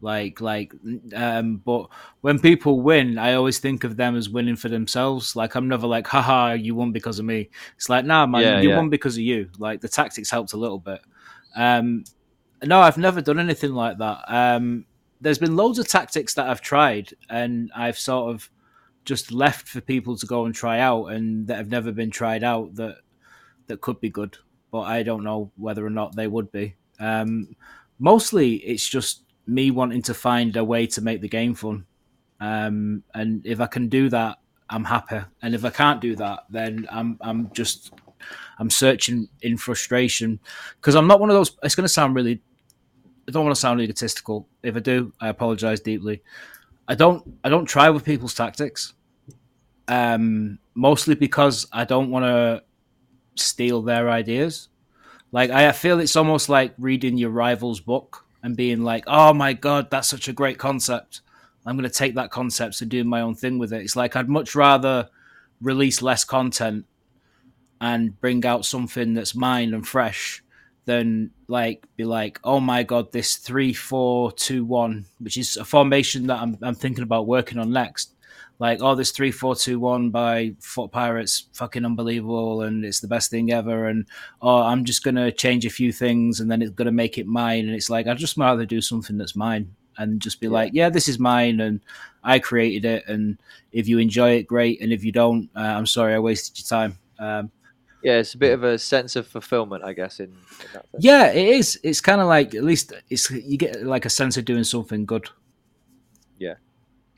Like, like, um, but when people win, I always think of them as winning for themselves. Like, I'm never like, haha, you won because of me. It's like, nah, man, Yeah, you yeah. won because of you. Like, the tactics helped a little bit. Um, no, I've never done anything like that. Um, there's been loads of tactics that I've tried, and I've sort of just left for people to go and try out, and that have never been tried out that that could be good, but I don't know whether or not they would be. Um, mostly, it's just me wanting to find a way to make the game fun. Um, and if I can do that, I'm happy. And if I can't do that, then I'm I'm just I'm searching in frustration because I'm not one of those. It's going to sound really. I don't want to sound egotistical. If I do, I apologize deeply. I don't. I don't try with people's tactics. Um, mostly because I don't want to steal their ideas. Like I feel it's almost like reading your rival's book and being like, "Oh my god, that's such a great concept." I'm going to take that concept and do my own thing with it. It's like I'd much rather release less content and bring out something that's mine and fresh than like be like, oh my god, this three four two one, which is a formation that I'm I'm thinking about working on next. Like, oh, this three four two one by Foot Pirates, fucking unbelievable, and it's the best thing ever. And oh, I'm just gonna change a few things, and then it's gonna make it mine. And it's like I'd just rather do something that's mine and just be yeah. like, yeah, this is mine, and I created it, and if you enjoy it, great, and if you don't, uh, I'm sorry, I wasted your time. Um, yeah, it's a bit of a sense of fulfillment, I guess. In, in that yeah, it is. It's kind of like at least it's you get like a sense of doing something good. Yeah,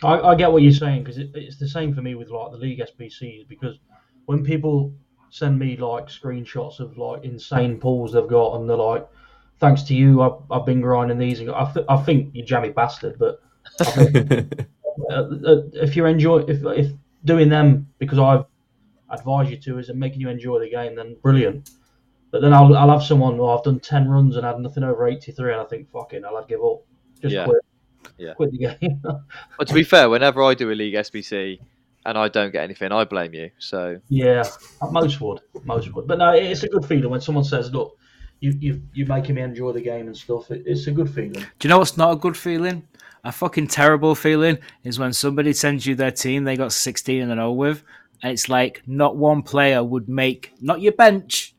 I, I get what you're saying because it, it's the same for me with like the league SBCs because when people send me like screenshots of like insane pulls they've got and they're like thanks to you, I've, I've been grinding these. And I, th- I think you jammy bastard, but think, uh, uh, if you're enjoy if if doing them because I've advised you to is making you enjoy the game, then brilliant. But then I'll, I'll have someone who I've done ten runs and had nothing over eighty three, and I think fucking I'll give up. Just Yeah. quit. Yeah. Quit the game. but to be fair, whenever I do a league SBC and I don't get anything, I blame you. So yeah, most would, most would. But no, it's a good feeling when someone says, "Look, you you you're making me enjoy the game and stuff." It, it's a good feeling. Do you know what's not a good feeling? A fucking terrible feeling is when somebody sends you their team they got 16 and 0 with, and it's like not one player would make, not your bench,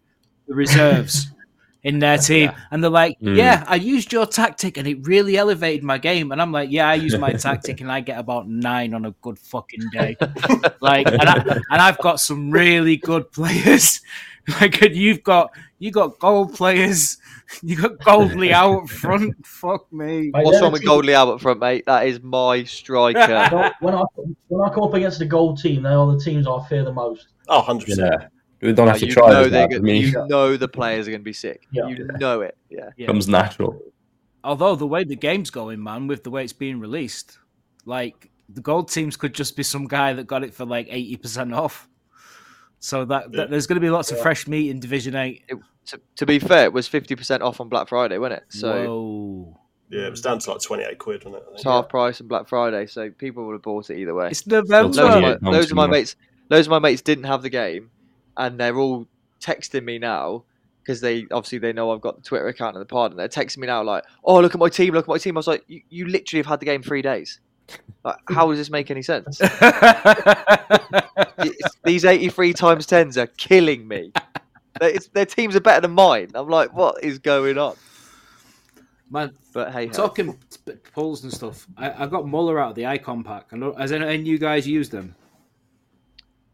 the reserves in their team. And they're like, Mm. yeah, I used your tactic and it really elevated my game. And I'm like, yeah, I use my tactic and I get about nine on a good fucking day. like, and, I, and I've got some really good players. Like, and you've got you got gold players. You got Goldley out front. Fuck me. Mate, what's wrong with team- Goldley Albert front, mate? That is my striker. When when I when I come up against the gold team, they are the teams I fear the most. Oh, 100%. Yeah. We don't have to you try know this they're now. Gonna, me, you know the players are going to be sick. Yeah. You know it. Yeah. Yeah. comes natural. Although the way the game's going, man, with the way it's being released, like the gold teams could just be some guy that got it for like eighty percent off. So that, Yeah. that there's going to be lots of fresh meat in Division Eight. To, to be fair, it was fifty percent off on Black Friday, wasn't it? So Whoa. Yeah, it was down to like 28 quid, wasn't it? I it's half price on Black Friday, so people would have bought it either way. It's Still Loads November. of, my, loads of my mates, loads of my mates didn't have the game, and they're all texting me now because they obviously they know I've got the Twitter account and the pod, and they're texting me now like, "Oh, look at my team! Look at my team!" I was like, "You, you literally have had the game three days. Like, how does this make any sense? These eighty-three times tens are killing me. It's- their teams are better than mine. I'm like, what is going on? man, But hey, talking p- pulls and stuff. I, I got Muller out of the icon pack. I know, has any, any of you guys used them?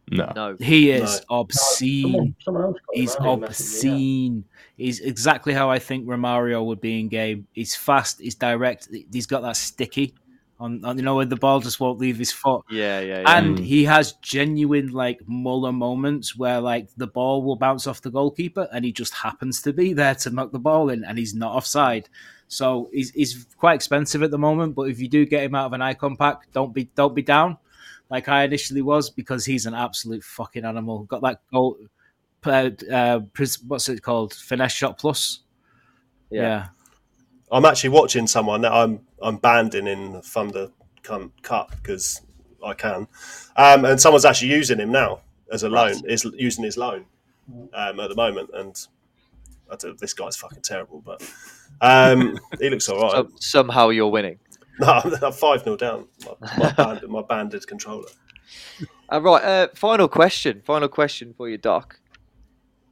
No. no. He is Someone, obscene. someone else got it, He's I didn't message me, yeah. obscene. He's exactly how I think Romario would be in game. He's fast. He's direct. He's got that sticky on, on you know, where the ball just won't leave his foot. Yeah, yeah, yeah. And Mm. he has genuine like Muller moments where like the ball will bounce off the goalkeeper and he just happens to be there to knock the ball in and he's not offside. So he's, he's quite expensive at the moment, but if you do get him out of an icon pack, don't be don't be down like I initially was because he's an absolute fucking animal. Got that goal, uh, uh, what's it called? Finesse shot plus. Yeah. Yeah. I'm actually watching someone that I'm I'm banding in the Thunder Cup because I can, um, and someone's actually using him now as a loan. Is using his loan um, at the moment, and I don't, this guy's fucking terrible, but um, he looks all right. So, somehow you're winning. No, I'm five 0 down. My, my, band, my banded controller. Uh, right. Uh, final question. Final question for you, Doc.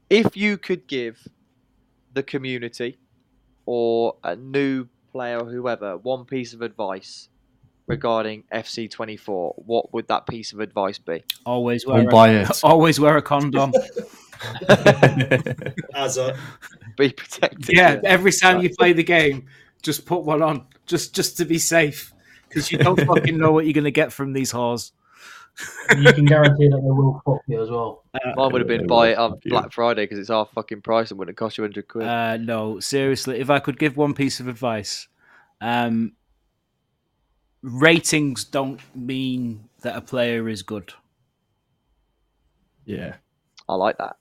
If you could give the community or a new player or whoever one piece of advice regarding FC24, what would that piece of advice be? Always wear Don't a, buy it. always wear a condom. As a Be protected. yeah, every time you play the game, just put one on, just just to be safe. because you don't fucking know what you're gonna get from these whores. you can guarantee that they will fuck you as well. Mine would have been will buy it on. Black Friday because it's half fucking price and wouldn't cost you hundred quid. Uh, no, seriously, if I could give one piece of advice, um, ratings don't mean that a player is good. Yeah. I like that.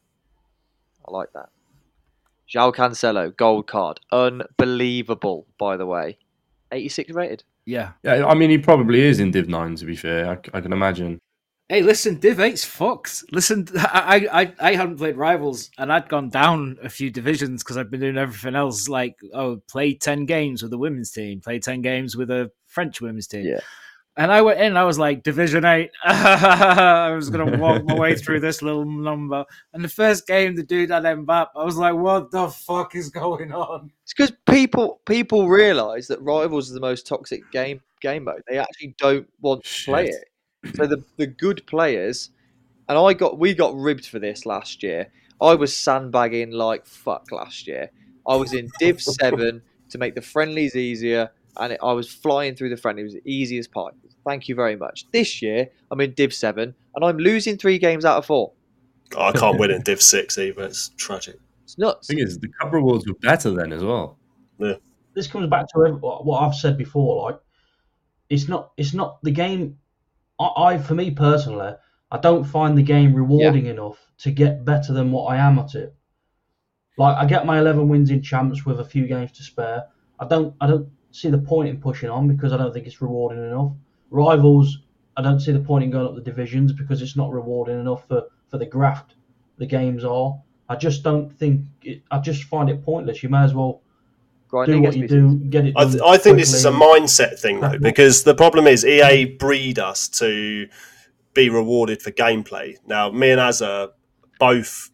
I like that. João Cancelo, gold card, unbelievable. By the way, eighty-six rated. Yeah. Yeah, I mean, he probably is in Div 9, to be fair. I, I can imagine. Hey, listen, Div 8's fucked. Listen, I, I, I hadn't played Rivals and I'd gone down a few divisions because I'd been doing everything else. Like, oh, play 10 games with a women's team, play 10 games with a French women's team. Yeah. And I went in, I was like, Division 8. I was going to walk my way through this little number. And the first game, the dude had Mbappe. I was like, what the fuck is going on? It's because people people realise that Rivals is the most toxic game game mode. They actually don't want to play it. So the the good players, and I got we got ribbed for this last year. I was sandbagging like fuck last year. I was in Div seven to make the friendlies easier, and it, I was flying through the front. It was easy as pie. Thank you very much. This year I'm in Div seven, and I'm losing three games out of four. I can't win in Div Six either. It's tragic. It's nuts. The thing is, the cup rewards were better then as well. Yeah. this comes back to what I've said before. Like, it's not it's not the game. I, I for me personally, I don't find the game rewarding enough to get better than what I am at it. Like, I get my eleven wins in champs with a few games to spare. I don't I don't see the point in pushing on because I don't think it's rewarding enough. Rivals, I don't see the point in going up the divisions because it's not rewarding enough for for the graft the games are. I just don't think it, I just find it pointless. You may as well Grinding do what you do, get it I, th- I think this is a mindset thing though, because the problem is EA breed us to be rewarded for gameplay. Now, me and Azza both are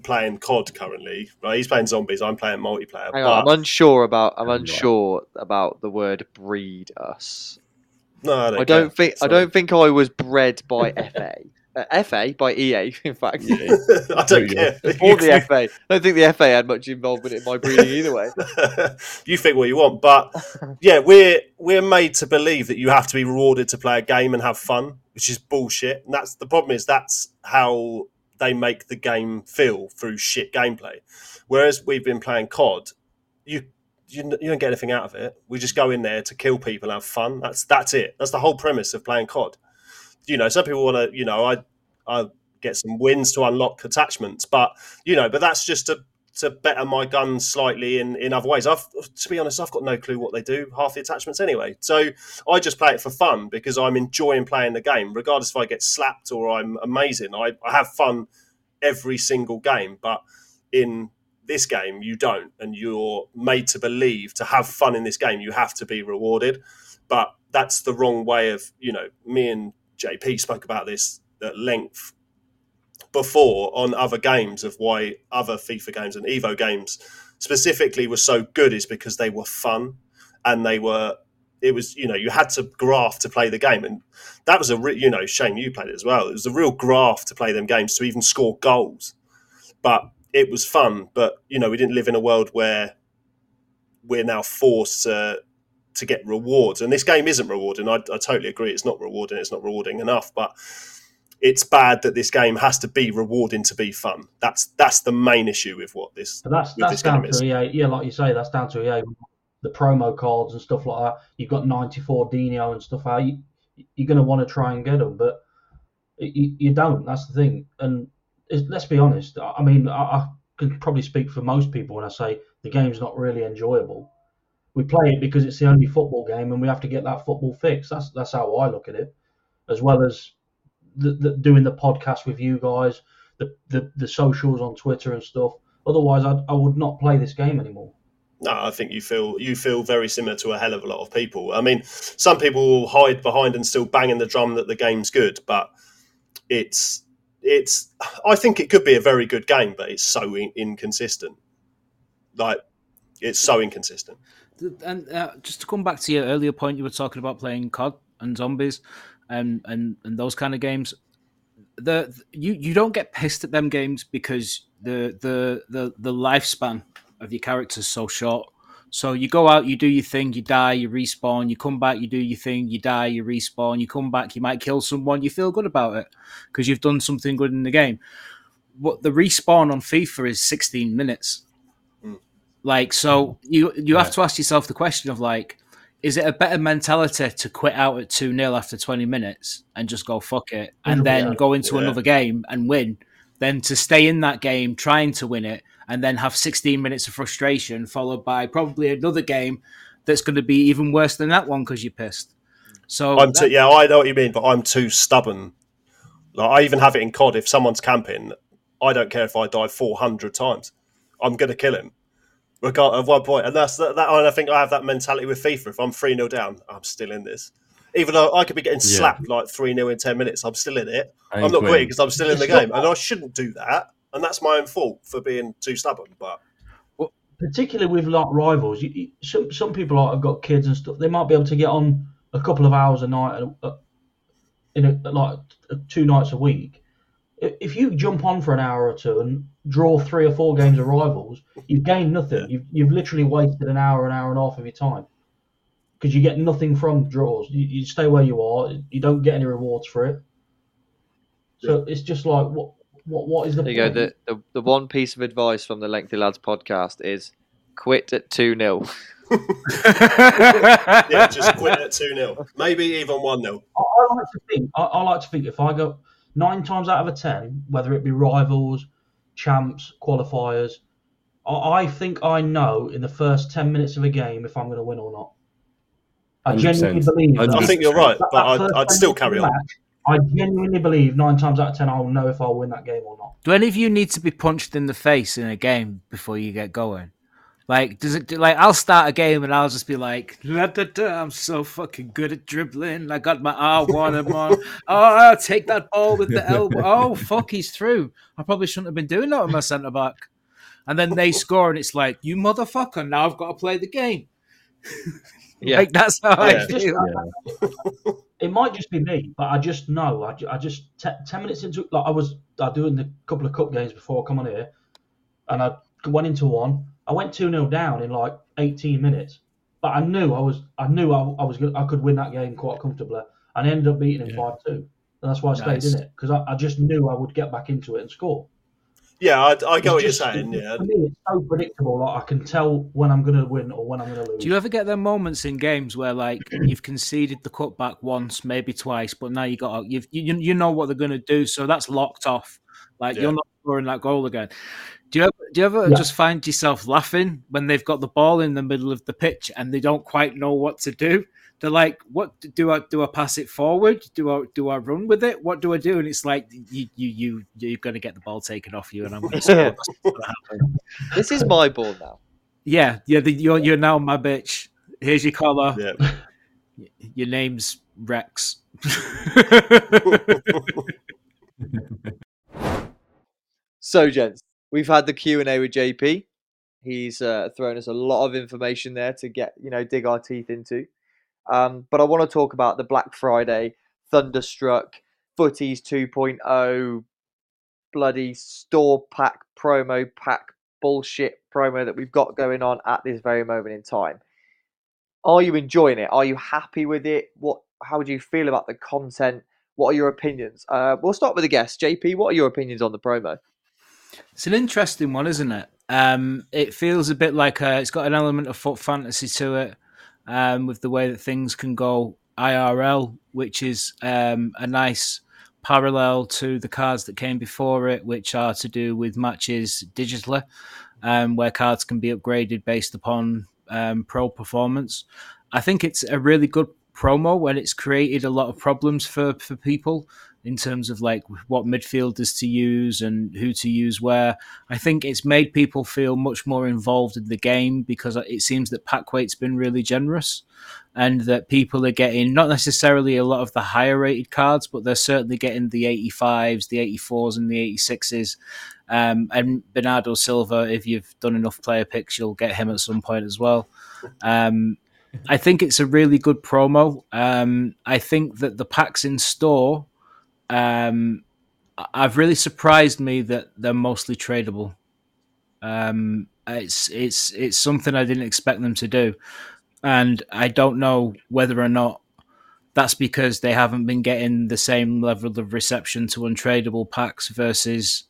playing COD currently. Right, he's playing zombies. I'm playing multiplayer. Hang on, but I'm unsure about. I'm Right. unsure about the word "breed us." no, I don't, I don't care. think. I don't think I was bred by FA. Uh, FA by EA, in fact. Yeah. I don't care. Or the FA. I don't think the FA had much involvement in my breeding either way. you think what you want, but yeah, we're we're made to believe that you have to be rewarded to play a game and have fun, which is bullshit. And that's the problem is that's how they make the game feel through shit gameplay. Whereas we've been playing COD, you you, you don't get anything out of it. We just go in there to kill people have fun. That's that's it. That's the whole premise of playing COD. You know, some people want to. You know, I I get some wins to unlock attachments, but you know, but that's just to to better my guns slightly in in other ways. I've to be honest, I've got no clue what they do half the attachments anyway. So I just play it for fun because I'm enjoying playing the game, regardless if I get slapped or I'm amazing. I, I have fun every single game, but in this game you don't, and you're made to believe to have fun in this game you have to be rewarded. But that's the wrong way of you know. Me and JP spoke about this at length before on other games of why other FIFA games and Evo games specifically were so good is because they were fun and they were it was you know you had to graft to play the game. And that was a re- you know shame you played it as well. It was a real graft to play them games to even score goals. But it was fun. But you know we didn't live in a world where we're now forced to to get rewards. And this game isn't rewarding. I, I totally agree. It's not rewarding. It's not rewarding enough. But it's bad that this game has to be rewarding to be fun. That's that's the main issue with what this. But that's that's this game down is. to EA. Yeah, like you say, that's down to EA. The promo cards and stuff like that. You've got 94 Dino and stuff out. You, you're going to want to try and get them, but you, you don't. That's the thing. And let's be honest. I mean, I, I can probably speak for most people when I say the game's not really enjoyable. We play it because it's the only football game, and we have to get that football fixed. That's that's how I look at it, as well as the, the, doing the podcast with you guys, the, the the socials on Twitter and stuff. Otherwise, I, I would not play this game anymore. No, I think you feel you feel very similar to a hell of a lot of people. I mean, some people will hide behind and still banging the drum that the game's good, but it's it's. I think it could be a very good game, but it's so in, inconsistent. Like it's so inconsistent. And uh, just to come back to your earlier point, you were talking about playing COD and zombies, and and and those kind of games. The you you don't get pissed at them games because the the the the lifespan of your character is so short. So you go out, you do your thing, you die, you respawn, you come back, you do your thing, you die, you respawn, you come back, you might kill someone, you feel good about it because you've done something good in the game. What the respawn on FIFA is 16 minutes. Mm. Like so you you Yeah. have to ask yourself the question of like is it a better mentality to quit out at 2 0 after 20 minutes and just go fuck it and then Yeah. go into Yeah. another game and win than to stay in that game trying to win it and then have 16 minutes of frustration followed by probably another game that's going to be even worse than that one because you're pissed. So I'm that- too, yeah, I know what you mean, but I'm too stubborn. Like I even have it in COD. If someone's camping, I don't care if I die 400 times. I'm going to kill him, regardless of one point. And that's that. that and I think I have that mentality with FIFA. If I'm three 0 down, I'm still in this. Even though I could be getting Yeah. slapped like three 0 in ten minutes, I'm still in it. I I'm not quitting. quitting because I'm still in the game, and I shouldn't do that. And that's my own fault for being too stubborn. But particularly with like rivals, you, you, some some people like have got kids and stuff. They might be able to get on a couple of hours a night, uh, in a, like uh, two nights a week. I- If you jump on for an hour or two and draw three or four games of rivals, you've gained nothing. You've you've literally wasted an hour, an hour and a half of your time because you get nothing from draws. You, you stay where you are. You don't get any rewards for it. So it's just like what what what is the There you go. The, the the one piece of advice from the Lengthy Lads podcast is quit at two 0 yeah, just quit at two 0 maybe even one 0 I, I like to think. I, I like to think if I go nine times out of a ten, whether it be rivals, champs, qualifiers, I, I think I know in the first ten minutes of a game if I'm going to win or not. I 100%. genuinely believe. That, I think you're right, that- but that I'd, I'd still carry on. match, I genuinely believe nine times out of ten I'll know if I'll win that game or not. Do any of you need to be punched in the face in a game before you get going? Like, does it like I'll start a game and I'll just be like, "La, da, da, I'm so fucking good at dribbling. I got my R one and on. Oh, I'll take that ball with the elbow. Oh, fuck, he's through. I probably shouldn't have been doing that with my centre back. And then they score, and it's like, you motherfucker! Now I've got to play the game. Yeah. Like that's how Yeah. I feel. Yeah. It might just be me, but I just know. I, I just te- ten minutes into like I was I doing the couple of cup games before I come on here, and I went into one. I went two 0 down in like eighteen minutes, but I knew I was I knew I, I was I could win that game quite comfortably, and I ended up beating him Yeah. five two. And that's why I stayed Nice. in it because I, I just knew I would get back into it and score. Yeah, I, I get It's what you're saying. it's- Yeah, For me, it's so predictable. Like I can tell when I'm going to win or when I'm going to lose. Do you ever get them moments in games where like you've conceded the cutback once, maybe twice, but now you got you've, you you know what they're going to do, so that's locked off. Like Yeah. you're not scoring that goal again. Do you ever, do you ever Yeah. just find yourself laughing when they've got the ball in the middle of the pitch and they don't quite know what to do? They're like, "What do I do? I pass it forward? Do I do I run with it? What do I do?" And it's like you you you you're going to get the ball taken off you, and I'm going to score. That's what's gonna happen. This is my ball now. Yeah, yeah. The, you're you're now my bitch. Here's your collar. yeah. Your name's Rex. So, gents, we've had the Q and A with JP. He's uh, thrown us a lot of information there to get you know dig our teeth into. Um, but I want to talk about the Black Friday Thunderstruck Footies 2.0 bloody store pack promo pack bullshit promo that we've got going on at this very moment in time. Are you enjoying it? Are you happy with it? What? How do you feel about the content? What are your opinions? Uh, we'll start with the guest, JP. What are your opinions on the promo? It's an interesting one, isn't it? Um, it feels a bit like uh it's got an element of FUT Fantasy to it, um, with the way that things can go IRL, which is um, a nice parallel to the cards that came before it, which are to do with matches digitally, um, where cards can be upgraded based upon um, pro performance. I think it's a really good promo when it's created a lot of problems for, for people in terms of like what midfielders to use and who to use where. I think it's made people feel much more involved in the game because it seems that pack weight's been really generous and that people are getting not necessarily a lot of the higher rated cards, but they're certainly getting the 85s, the 84s, and the 86s. Um, and Bernardo Silva, if you've done enough player picks, you'll get him at some point as well. Um, I think it's a really good promo. Um, I think that the packs in store um, I've really surprised me that they're mostly tradable. Um, it's it's it's something I didn't expect them to do, and I don't know whether or not that's because they haven't been getting the same level of reception to untradable packs versus,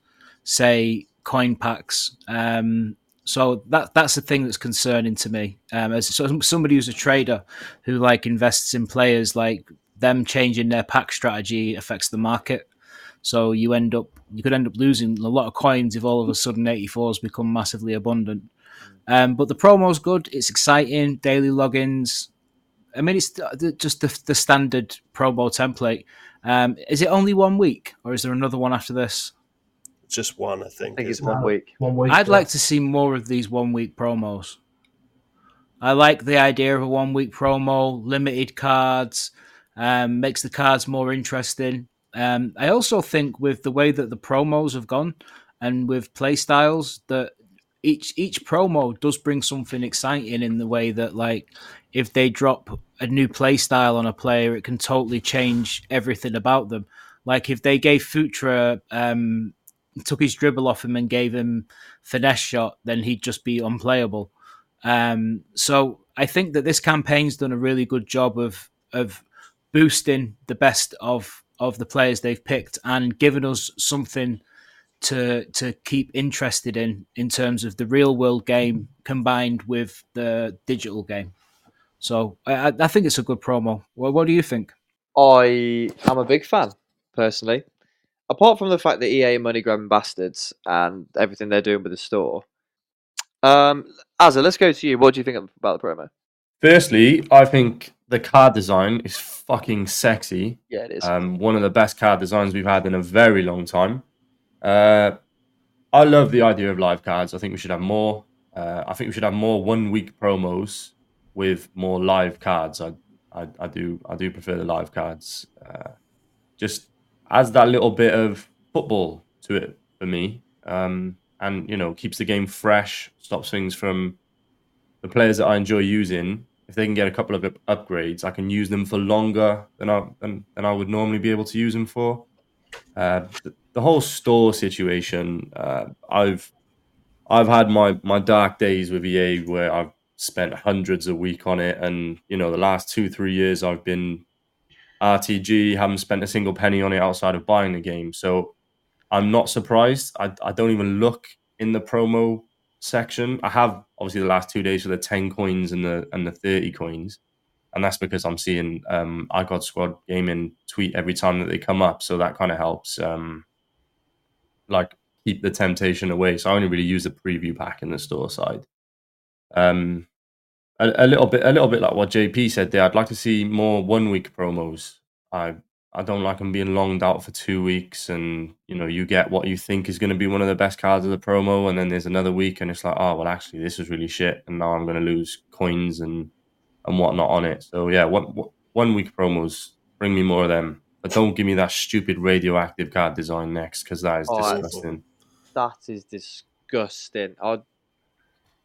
say, coin packs. Um, so that that's the thing that's concerning to me. Um, as somebody who's a trader who like invests in players, like them changing their pack strategy affects the market. So you end up you could end up losing a lot of coins if all of a sudden 84s become massively abundant. Um, but the promo's good. It's exciting. Daily logins. I mean, it's just the, the standard promo template. Um, is it only one week, or is there another one after this? Just one, I think. I think it's one week. One week. I'd yeah. like to see more of these one week promos. I like the idea of a one week promo, limited cards, um, makes the cards more interesting. Um, I also think with the way that the promos have gone and with play styles, that each each promo does bring something exciting in the way that like if they drop a new play style on a player, it can totally change everything about them. Like if they gave Futra um, took his dribble off him and gave him finesse shot, then he'd just be unplayable. Um, so I think that this campaign's done a really good job of of boosting the best of of the players they've picked and giving us something to to keep interested in in terms of the real world game combined with the digital game. So I, I think it's a good promo. Well, what do you think? I am a big fan, personally. Apart from the fact that EA are money grabbing bastards and everything they're doing with the store. Um, Azza, let's go to you. What do you think about the promo? Firstly, I think the card design is fucking sexy. Yeah, it is. Um, one of the best card designs we've had in a very long time. Uh, I love the idea of live cards. I think we should have more. Uh, I think we should have more one week promos with more live cards. I, I, I do I do prefer the live cards. Uh, just adds that little bit of football to it for me, um, and you know keeps the game fresh, stops things from the players that I enjoy using. If they can get a couple of upgrades, I can use them for longer than I than, than I would normally be able to use them for. Uh, the, the whole store situation, uh, I've I've had my my dark days with EA where I've spent hundreds a week on it, and you know the last two three years I've been RTG, haven't spent a single penny on it outside of buying the game. So I'm not surprised. I, I don't even look in the promo section. I have obviously the last two days for the 10 coins and the and the 30 coins. And that's because I'm seeing um I got squad gaming tweet every time that they come up. So that kind of helps um like keep the temptation away. So I only really use the preview pack in the store side. Um a, a little bit a little bit like what JP said there. I'd like to see more one week promos. I I don't like them being longed out for two weeks, and you know you get what you think is going to be one of the best cards of the promo, and then there's another week, and it's like, oh well, actually this is really shit, and now I'm going to lose coins and and whatnot on it. So yeah, one one week promos bring me more of them, but don't give me that stupid radioactive card design next because that is Oh, disgusting. That is disgusting. I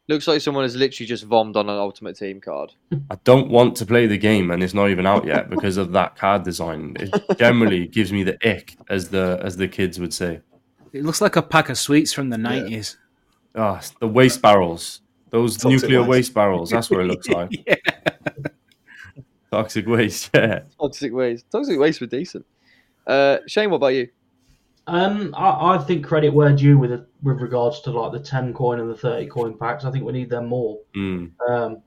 looks like someone has literally just vommed on an Ultimate Team card. I don't want to play the game, and it's not even out yet because of that card design. It generally gives me the ick, as the as the kids would say. It looks like a pack of sweets from the nineties. Ah, the waste barrels. Those Toxic nuclear waste. waste barrels. That's what it looks like. yeah. Toxic waste. Yeah. Toxic waste. Toxic waste were decent. Uh, Shane, what about you? Um, I, I think credit where due with with regards to like the ten coin and the thirty coin packs. I think we need them more. Mm. Um,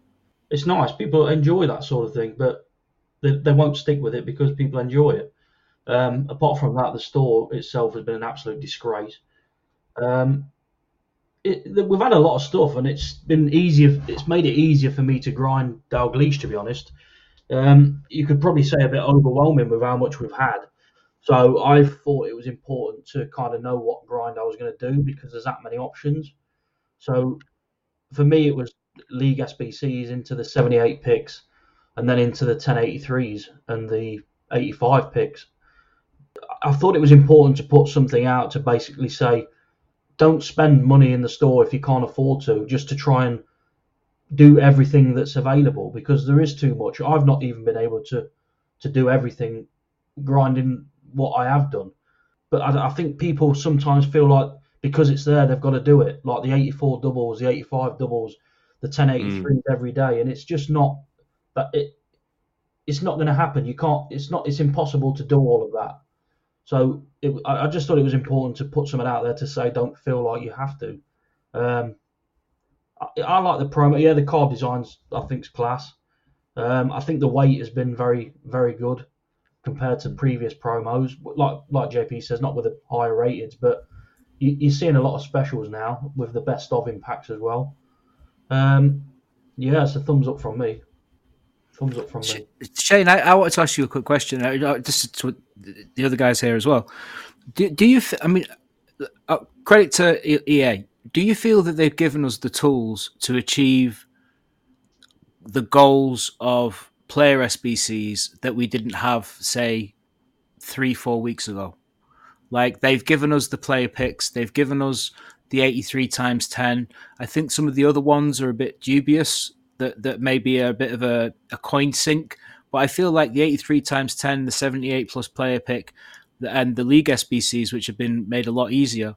it's nice. People enjoy that sort of thing, but they, they won't stick with it because people enjoy it. Um, apart from that, the store itself has been an absolute disgrace. Um, it, we've had a lot of stuff, and it's been easier. It's made it easier for me to grind Dalglish, to be honest. Um, you could probably say a bit overwhelming with how much we've had. So I thought it was important to kind of know what grind I was going to do because there's that many options. So for me, it was league SBCs into the 78 picks and then into the 1083s and the 85 picks. I thought it was important to put something out to basically say, don't spend money in the store if you can't afford to, just to try and do everything that's available because there is too much. I've not even been able to to do everything grinding what I have done. But I, I think people sometimes feel like because it's there, they've got to do it. Like the 84 doubles, the 85 doubles, the 1083s mm. every day, and it's just not that it. It's not going to happen. You can't. It's not. It's impossible to do all of that. So it, I, I, just thought it was important to put something out there to say don't feel like you have to. Um, I, I, like the promo. Yeah, the card designs I think is class. Um, I think the weight has been very very good compared to previous promos. Like like JP says, not with the higher rated, but you, are seeing a lot of specials now with the best of impacts as well. Um, yeah, it's a thumbs up from me. Thumbs up from me. Shane, I, I wanted to ask you a quick question. Just to the other guys here as well. Do, do you? I mean, uh, credit to EA. Do you feel that they've given us the tools to achieve the goals of player SBCs that we didn't have, say, three, four weeks ago? Like they've given us the player picks, they've given us the 83 times 10. I think some of the other ones are a bit dubious, that, that may be a bit of a, a coin sink. But I feel like the 83 times 10, the 78 plus player pick, and the league SBCs, which have been made a lot easier,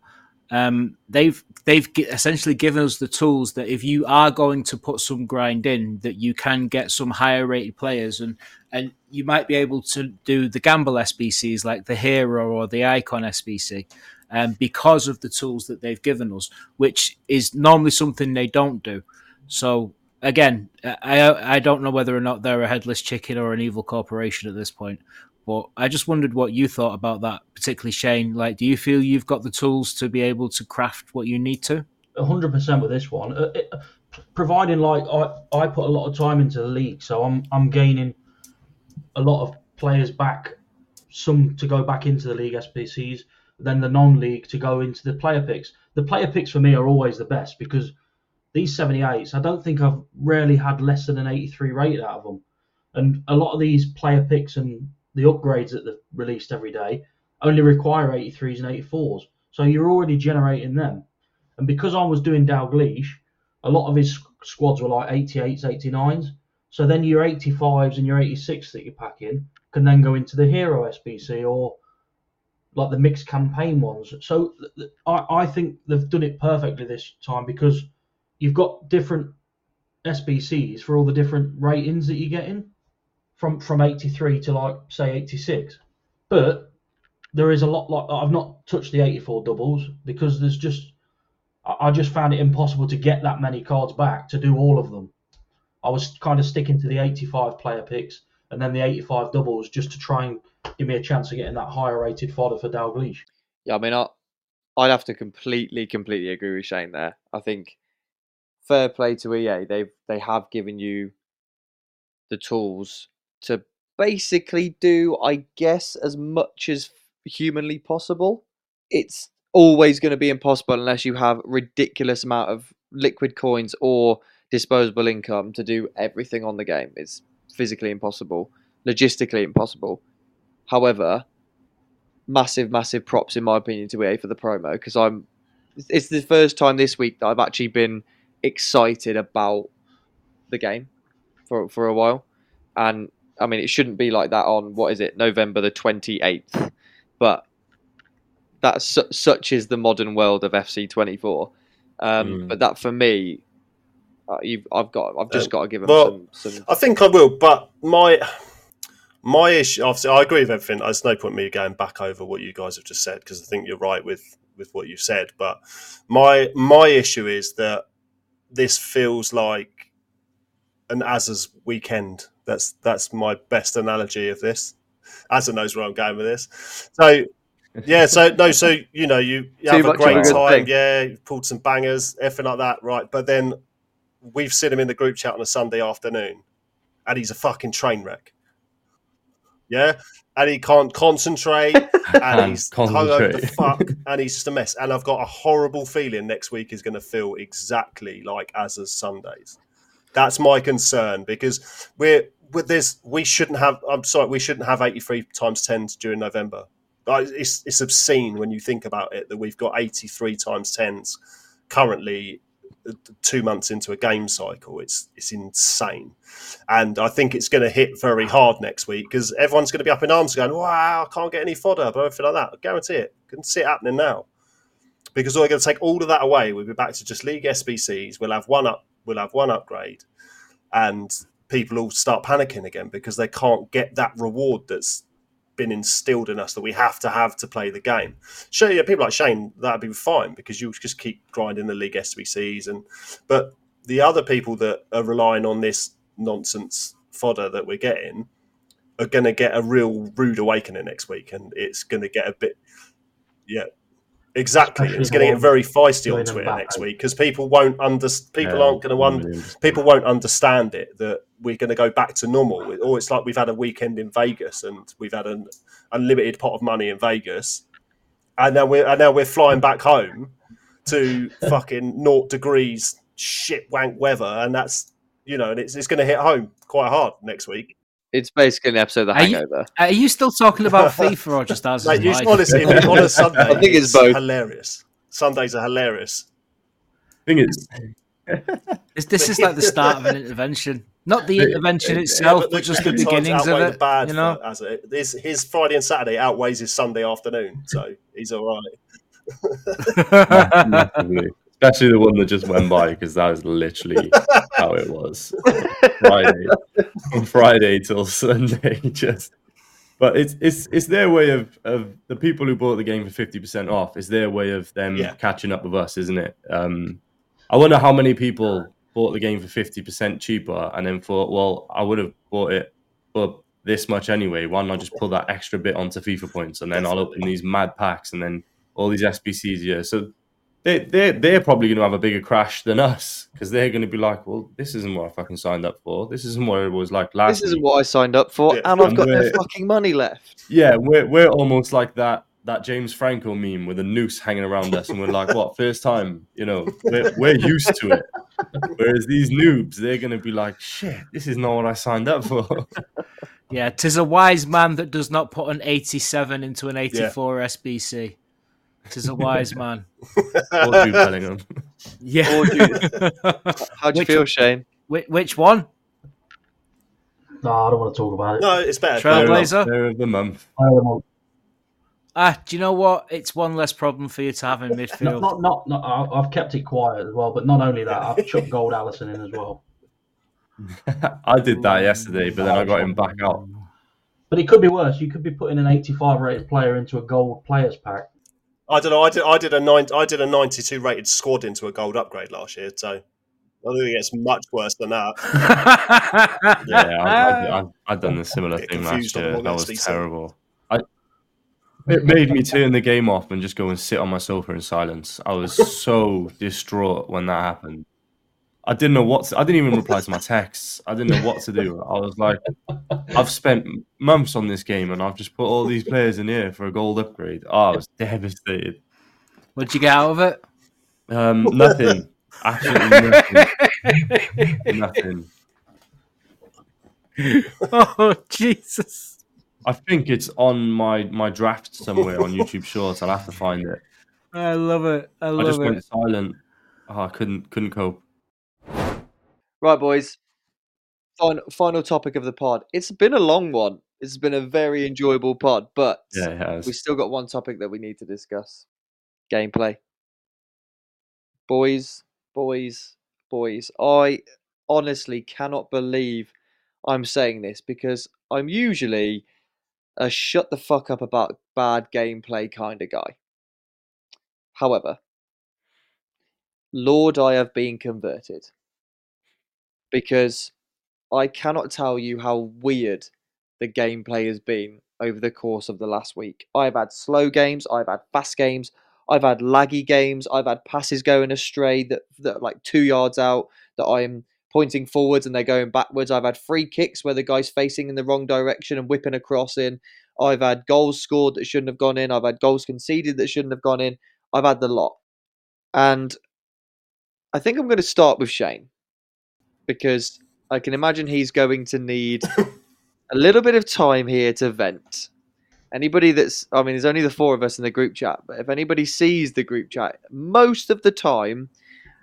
um, they've they've essentially given us the tools that if you are going to put some grind in, that you can get some higher rated players, and and you might be able to do the gamble SBCs like the hero or the icon SBC, um, because of the tools that they've given us, which is normally something they don't do. So again, I I don't know whether or not they're a headless chicken or an evil corporation at this point, but I just wondered what you thought about that, particularly Shane. Like, do you feel you've got the tools to be able to craft what you need to? hundred percent with this one. Uh, it, providing like I, I put a lot of time into the league, so I'm I'm gaining a lot of players back, some to go back into the league SBCs, then the non-league to go into the player picks. The player picks for me are always the best because these 78s, I don't think I've rarely had less than an 83 rated out of them. And a lot of these player picks and the upgrades that they've released every day only require 83s and 84s. So you're already generating them. And because I was doing Dalglish, a lot of his squads were like 88s, 89s. So then your 85s and your 86s that you're packing can then go into the Hero SBC or like the mixed campaign ones. So I, I think they've done it perfectly this time because you've got different SBCs for all the different ratings that you're getting from from 83 to like say 86 but there is a lot like i've not touched the 84 doubles because there's just i just found it impossible to get that many cards back to do all of them i was kind of sticking to the 85 player picks and then the 85 doubles just to try and give me a chance of getting that higher rated fodder for Dalglish Yeah, I mean, I, I'd have to completely, completely agree with Shane there. I think fair play to EA. They've they have given you the tools to basically do, I guess, as much as humanly possible. It's always going to be impossible unless you have ridiculous amount of liquid coins or disposable income to do everything on the game. It's physically impossible, logistically impossible. However, massive, massive props in my opinion to EA for the promo because I'm. It's the first time this week that I've actually been excited about the game for for a while, and I mean, it shouldn't be like that on what is it, November the twenty eighth, but that's su- such is the modern world of FC twenty four. Um, mm. But that for me, uh, I've got, I've just uh, got to give them well, some, some. I think I will, but my my issue, obviously, I agree with everything. There's no point me going back over what you guys have just said because I think you're right with with what you said. But my my issue is that this feels like an Az's weekend that's that's my best analogy of this. Azza knows where I'm going with this. So yeah, so no, so you know, you, you have a great time, yeah, you've pulled some bangers, everything like that, right? But then we've seen him in the group chat on a Sunday afternoon, and he's a fucking train wreck. Yeah, and he can't concentrate, and he's hung over the fuck, and he's just a mess. And I've got a horrible feeling next week is going to feel exactly like Azza's Sundays. That's my concern because we're this. We shouldn't have. I'm sorry, we shouldn't have 83 times 10s during November. It's, it's obscene when you think about it that we've got 83 times 10s currently uh, two months into a game cycle. It's it's insane, and I think it's going to hit very hard next week because everyone's going to be up in arms going, "Wow, I can't get any fodder," but everything like that. I guarantee it. I can see it happening now. because we're going to take all of that away. We'll be back to just league SBCs. We'll have one up. We'll have one upgrade, and people will start panicking again because they can't get that reward that's been instilled in us that we have to have to play the game. Sure, yeah, people like Shane, that'd be fine because you just keep grinding the league SBCs, and but the other people that are relying on this nonsense fodder that we're getting are going to get a real rude awakening next week, and it's going to get a bit, yeah, exactly. Especially it's going to get very feisty on Twitter next week because people won't under people Yeah, aren't going to un- people won't understand it that we're going to go back to normal. Or it's like we've had a weekend in Vegas and we've had an unlimited pot of money in Vegas, and now we're and now we're flying back home to fucking naught degrees shit wank weather, and that's you know, and it's it's going to hit home quite hard next week. It's basically an episode of The Are you- Hangover. Are you still talking about FIFA or just as Mate, you, honestly, on a Sunday, I think it's both. hilarious. Sundays are hilarious. thing is, This, this is like the start of an intervention. Not the intervention itself, Yeah, but just the good beginnings of it. bad You know, for- as it, his, his Friday and Saturday outweighs his Sunday afternoon, so he's all right. Especially the one that just went by because that was literally how it was. Friday, from Friday till Sunday, just. But it's it's it's their way of of the people who bought the game for fifty percent off. It's their way of them Yeah. catching up with us, isn't it? Um, I wonder how many people bought the game for fifty percent cheaper and then thought, well, I would have bought it for this much anyway. Why not just pull that extra bit onto FIFA points and then I'll open these mad packs and then all these SBCs Yeah, So they they they're probably going to have a bigger crash than us because they're going to be like, well, this isn't what I fucking signed up for. This isn't what it was like last. This isn't week." what I signed up for, Yeah. and I've got no fucking money left. Yeah, we're we're almost like that that James Franco meme with a noose hanging around us, and we're like, what? First time, you know, we're we're used to it. Whereas these noobs, they're going to be like, shit, this is not what I signed up for. yeah, tis a wise man that does not put an 87 into an 84 SBC. Tis a wise man. or Jude Bellingham. Yeah. Or do How'd you Which- feel, Shane? Which, which one? No, I don't want to talk about it. No, it's better. Trail- Player of- Trailblazer? player of the month. I don't want- Ah, do you know what? It's one less problem for you to have in Not, midfield. not, not, not, I- I've kept it quiet as well, but not only that, I've chucked Gold Alisson in as well. I did that yesterday, but then I got him back out. But it could be worse. You could be putting an 85 rated player into a gold players pack. I don't know. I did. I did a nine. I did a ninety-two rated squad into a gold upgrade last year. So I don't think it's much worse than that. Yeah, I, I, I, I've done a similar Get thing last year. That was SBC. terrible. I, it made me turn the game off and just go and sit on my sofa in silence. I was so distraught when that happened. I didn't know what. To, I didn't even reply to my texts. I didn't know what to do. I was like, I've spent months on this game and I've just put all these players in here for a gold upgrade. Oh, I was devastated. What'd you get out of it? Um, nothing. Absolutely nothing. nothing. oh, Jesus. I think it's on my my draft somewhere on YouTube Shorts. I'll have to find it. I love it. I love it. I just it. went silent. Oh, I couldn't couldn't cope. Right, boys. Final, final topic of the pod. It's been a long one. It's been a very enjoyable pod, but Yeah, we still got one topic that we need to discuss gameplay. Boys, boys, boys. I honestly cannot believe I'm saying this because I'm usually a shut the fuck up about bad gameplay kind of guy. However, Lord, I have been converted because I cannot tell you how weird the gameplay has been over the course of the last week. I've had slow games, I've had fast games, I've had laggy games, I've had passes going astray that, that like two yards out that I'm pointing forwards and they're going backwards. I've had free kicks where the guy's facing in the wrong direction and whipping a cross in. I've had goals scored that shouldn't have gone in. I've had goals conceded that shouldn't have gone in. I've had the lot. And I think I'm going to start with Shane because I can imagine he's going to need a little bit of time here to vent. Anybody that's, I mean, there's only the four of us in the group chat, but if anybody sees the group chat, most of the time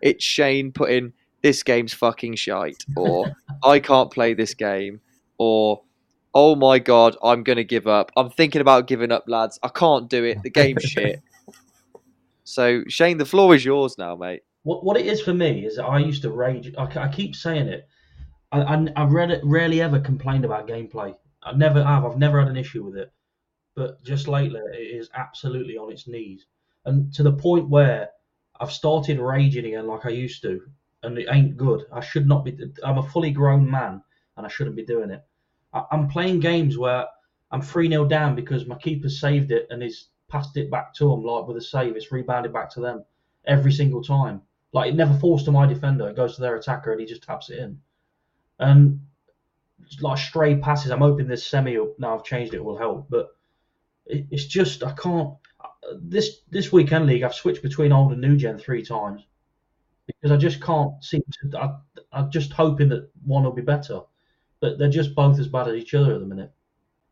it's Shane putting, this game's fucking shite, or I can't play this game, or oh my god, I'm going to give up. I'm thinking about giving up, lads. I can't do it. The game's shit. So Shane, the floor is yours now, mate. What what it is for me is that I used to rage. I, I keep saying it. I, I, I read rarely ever complained about gameplay. I never have. I've never had an issue with it. But just lately, it is absolutely on its knees, and to the point where I've started raging again like I used to, and it ain't good. I should not be. I'm a fully grown man, and I shouldn't be doing it. I, I'm playing games where I'm 3 0 down because my keeper saved it and he's passed it back to him like with a save. It's rebounded back to them every single time. Like it never falls to my defender. It goes to their attacker and he just taps it in. And like stray passes. I'm hoping this semi now I've changed it will help, but it, it's just I can't. This this weekend league I've switched between old and new gen three times because I just can't seem to. I, I'm just hoping that one will be better, but they're just both as bad as each other at the minute.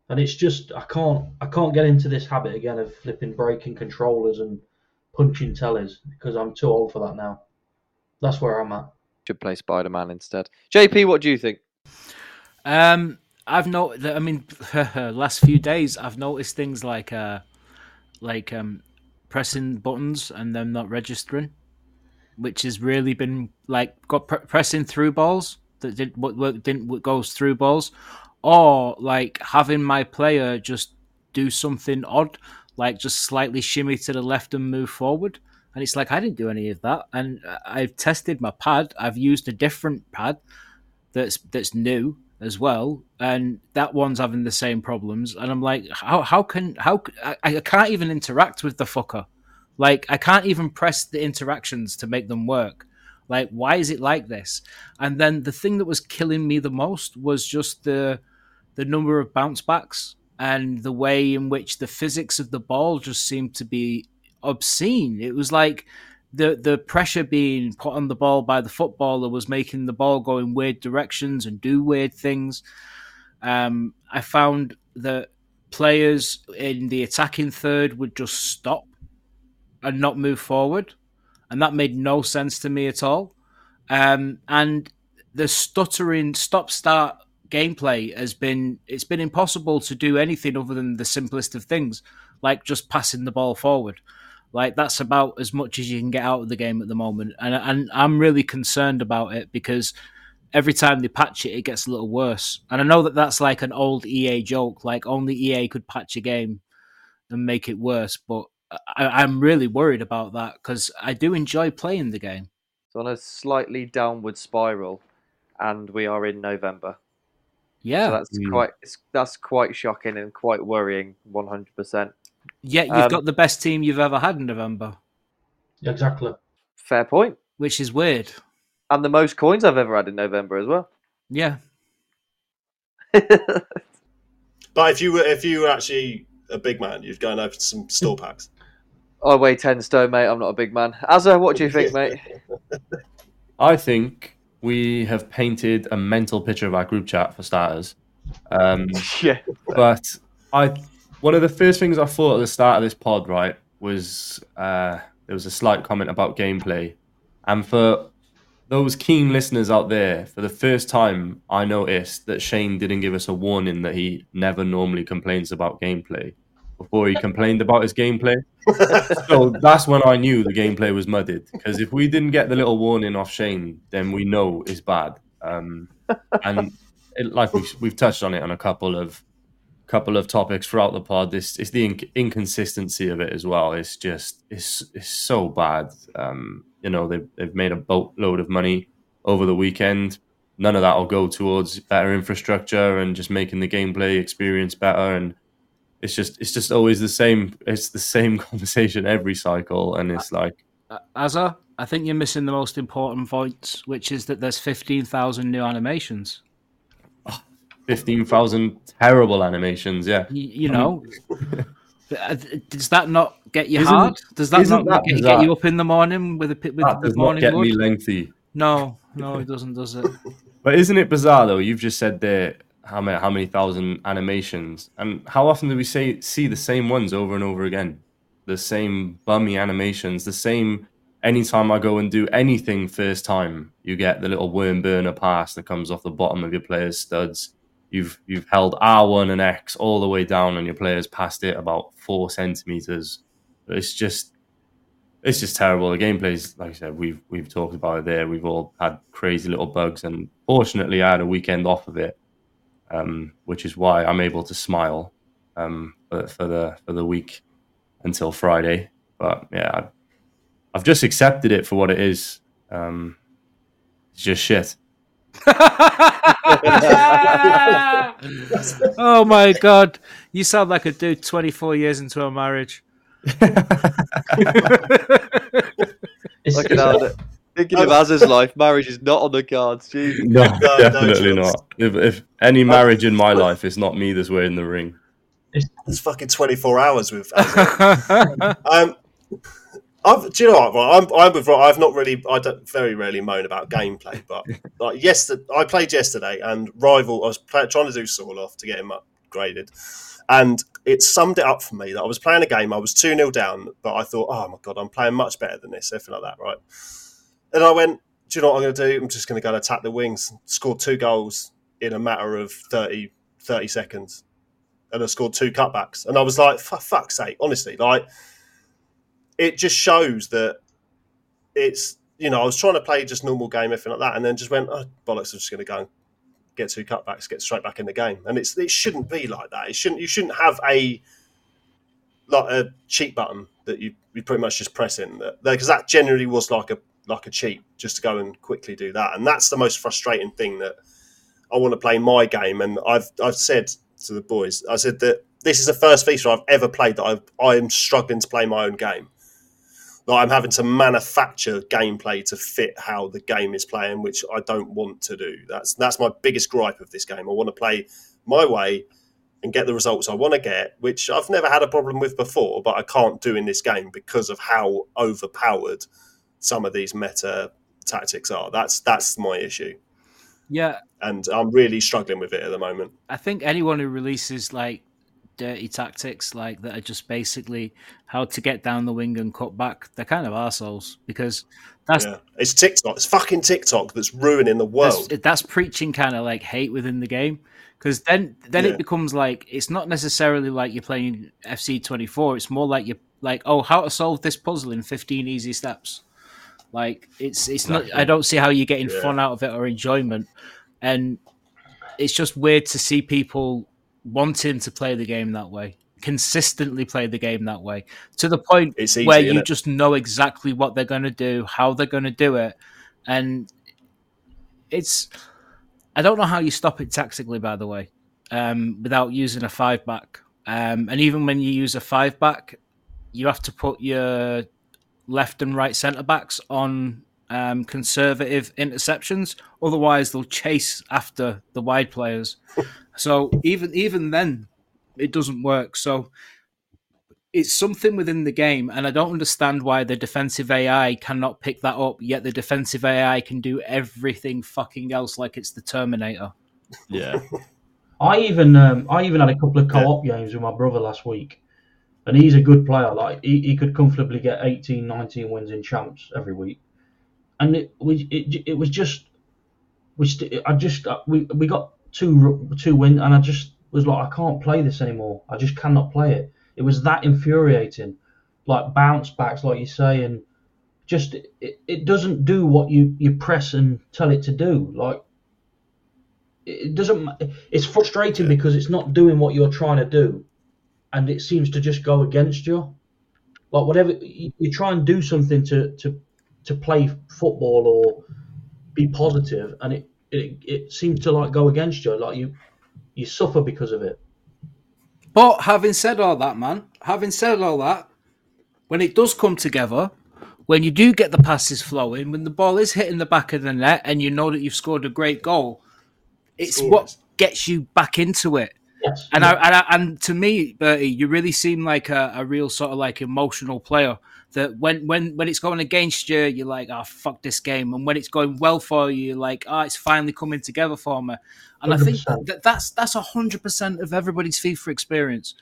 And it's just I can't I can't get into this habit again of flipping breaking controllers and punching tellers because I'm too old for that now. That's where I'm at. Should play Spider Man instead. JP, what do you think? Um, I've not. I mean, last few days I've noticed things like uh, like um, pressing buttons and them not registering, which has really been like got pr- pressing through balls that did what work didn't what goes through balls, or like having my player just do something odd, like just slightly shimmy to the left and move forward. And it's like I didn't do any of that. And I've tested my pad. I've used a different pad that's that's new as well, and that one's having the same problems. And I'm like, how how can how I, I can't even interact with the fucker. Like I can't even press the interactions to make them work. Like why is it like this? And then the thing that was killing me the most was just the the number of bounce backs and the way in which the physics of the ball just seemed to be obscene. It was like the the pressure being put on the ball by the footballer was making the ball go in weird directions and do weird things. Um, I found that players in the attacking third would just stop and not move forward, and that made no sense to me at all. Um, and the stuttering stop start gameplay has been it's been impossible to do anything other than the simplest of things, like just passing the ball forward. Like that's about as much as you can get out of the game at the moment, and and I'm really concerned about it because every time they patch it, it gets a little worse. And I know that that's like an old EA joke, like only EA could patch a game and make it worse. But I, am really worried about that because I do enjoy playing the game. It's on a slightly downward spiral, and we are in November. Yeah, so that's mm. quite that's quite shocking and quite worrying. One hundred percent. Yet you've um, got the best team you've ever had in November. Exactly. Fair point. Which is weird. And the most coins I've ever had in November as well. Yeah. but if you were if you were actually a big man, you'd go and open some store packs. I weigh ten stone, mate. I'm not a big man. Azza, what do you think, mate? I think we have painted a mental picture of our group chat for starters. Um, yeah. But I one of the first things I thought at the start of this pod, right, was uh, there was a slight comment about gameplay, and for those keen listeners out there, for the first time, I noticed that Shane didn't give us a warning that he never normally complains about gameplay before he complained about his gameplay. so that's when I knew the gameplay was mudded. Because if we didn't get the little warning off Shane, then we know it's bad. Um, and it, like we've, we've touched on it on a couple of couple of topics throughout the pod. This is the inc- inconsistency of it as well. It's just it's it's so bad. Um, you know they've they've made a boatload of money over the weekend. None of that will go towards better infrastructure and just making the gameplay experience better. And it's just it's just always the same. It's the same conversation every cycle, and it's like. Azza, I think you're missing the most important point, which is that there's 15,000 new animations fifteen thousand terrible animations. Yeah, you, you know. Uh, does that not get you isn't, hard? Does that not that get, get, you up in the morning with a with that the does morning not get me lengthy. No, no, it doesn't, does it? but isn't it bizarre though? You've just said there how many how many thousand animations, and how often do we say see the same ones over and over again? The same bummy animations, the same. Anytime I go and do anything first time, you get the little worm burner pass that comes off the bottom of your player's studs you've you've held R1 and X all the way down, and your players passed it about four centimeters. It's just it's just terrible. The gameplay's like I said, we've we've talked about it there. We've all had crazy little bugs, and fortunately, I had a weekend off of it, um, which is why I'm able to smile um, for, for the for the week until Friday. But yeah, I've just accepted it for what it is. Um, it's just shit. oh my god, you sound like a dude 24 years into a marriage. It's, Look at how thinking of Az's life, marriage is not on the cards. Jeez. No, no definitely chance. not. If, if any marriage in my life is not me this way in the ring. It's fucking 24 hours with. um, I've, do you know what? Right, I'm, I'm with. I've not really. I don't very rarely moan about gameplay, but like yesterday, I played yesterday, and rival. I was play, trying to do Sorloth to get him upgraded, and it summed it up for me that I was playing a game. I was two 0 down, but I thought, oh my god, I'm playing much better than this. Everything like that, right? And I went, do you know what I'm going to do? I'm just going to go and attack the wings. Scored two goals in a matter of 30, 30 seconds and I scored two cutbacks. And I was like, for fuck's sake, honestly, like it just shows that it's you know, I was trying to play just normal game, everything like that, and then just went, oh bollocks, I'm just gonna go and get two cutbacks, get straight back in the game. And it's it shouldn't be like that. It shouldn't you shouldn't have a like a cheat button that you, you pretty much just press in that because that generally was like a like a cheat just to go and quickly do that. And that's the most frustrating thing that I want to play my game. And I've I've said to the boys, I said that this is the first feature I've ever played that I've, I'm struggling to play my own game. Like I'm having to manufacture gameplay to fit how the game is playing, which I don't want to do. That's that's my biggest gripe of this game. I want to play my way and get the results I want to get, which I've never had a problem with before, but I can't do in this game because of how overpowered some of these meta tactics are. That's that's my issue, yeah, and I'm really struggling with it at the moment. I think anyone who releases like dirty tactics like that are just basically how to get down the wing and cut back, they're kind of assholes because that's yeah, it's TikTok. It's fucking TikTok that's ruining the world. that's preaching kind of like hate within the game because then then Yeah. it becomes like it's not necessarily like you're playing FC 24 it's more like you're like oh how to solve this puzzle in 15 easy steps like it's it's not I don't see how you're getting Yeah. fun out of it or enjoyment and it's just weird to see people wanting to play the game that way consistently play the game that way to the point easy, where you innit? just know exactly what they're going to do how they're going to do it and it's I don't know how you stop it tactically, by the way, um, without using a five back. Um, and even when you use a five back, you have to put your left and right centre backs on um, conservative interceptions. Otherwise, they'll chase after the wide players. so even even then, it doesn't work. So it's something within the game, and I don't understand why the defensive AI cannot pick that up. Yet the defensive AI can do everything fucking else like it's the Terminator. Yeah. I even um, I even had a couple of co-op games with my brother last week, and he's a good player. Like he, he could comfortably get 18, 19 wins in champs every week, and it was it, it was just we st- I just uh, we we got two two win, and I just was like I can't play this anymore. I just cannot play it. It was that infuriating, like bounce backs, like you say, and just it, it doesn't do what you you press and tell it to do. Like it doesn't it's frustrating because it's not doing what you're trying to do and it seems to just go against you like whatever you, you try and do something to to to play football or be positive and it, it it seems to like go against you like you you suffer because of it But having said all that, man, having said all that, when it does come together, when you do get the passes flowing, when the ball is hitting the back of the net and you know that you've scored a great goal, it's Score what gets you back into it. yes And I, and, I, and to me, Bertie, you really seem like a, a real sort of like emotional player. That when when when it's going against you, you're like, oh fuck this game, and when it's going well for you, you're like, oh, it's finally coming together for me. And I think that that's that's hundred percent of everybody's FIFA experience.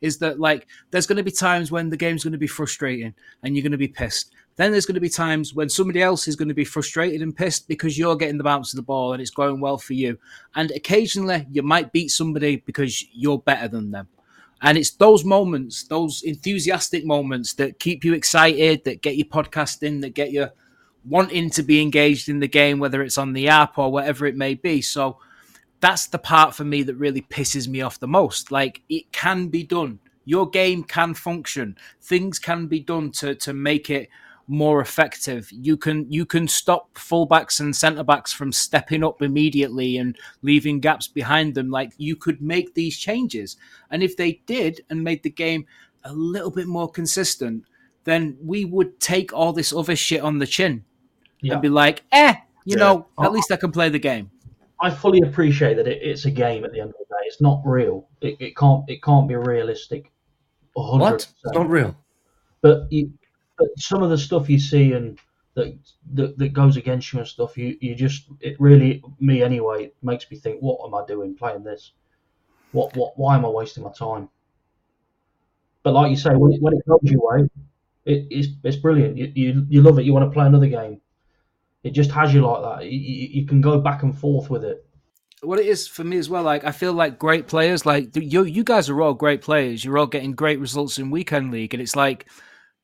Is that like there's going to be times when the game's going to be frustrating and you're going to be pissed. Then there's going to be times when somebody else is going to be frustrated and pissed because you're getting the bounce of the ball and it's going well for you. And occasionally you might beat somebody because you're better than them. And it's those moments, those enthusiastic moments that keep you excited, that get you podcasting, that get you wanting to be engaged in the game, whether it's on the app or whatever it may be. So that's the part for me that really pisses me off the most. Like it can be done. Your game can function. Things can be done to to make it more effective. You can you can stop fullbacks and centre backs from stepping up immediately and leaving gaps behind them. Like you could make these changes, and if they did and made the game a little bit more consistent, then we would take all this other shit on the chin Yeah. and be like, eh, you Yeah. know, at least I can play the game. I fully appreciate that it, it's a game at the end of the day. It's not real. It, it can't it can't be realistic. 100%. What? It's not real. But you, but some of the stuff you see and that, that that goes against you and stuff, you you just it really me anyway makes me think, what am I doing playing this? What what why am I wasting my time? But like you say, when it, when it goes your way, it, it's it's brilliant. You, you you love it. You want to play another game. It just has you like that. You, you, you can go back and forth with it. what it is for me as well, like I feel like great players, like you, you guys are all great players. You're all getting great results in weekend league, and it's like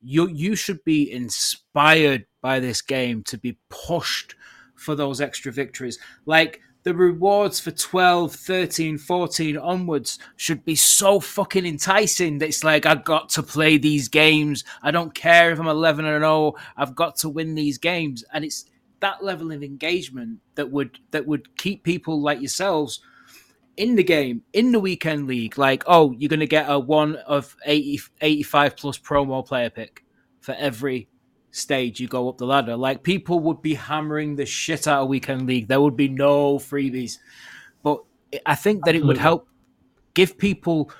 you you should be inspired by this game to be pushed for those extra victories. Like the rewards for 12, 13, 14 onwards should be so fucking enticing that it's like I've got to play these games. I don't care if I'm 11 and 0. I've got to win these games, and it's that level of engagement that would that would keep people like yourselves in the game in the weekend league like oh you're going to get a one of 80 85 plus promo player pick for every stage you go up the ladder. Like people would be hammering the shit out of weekend league. There would be no freebies. But i think that it would help give people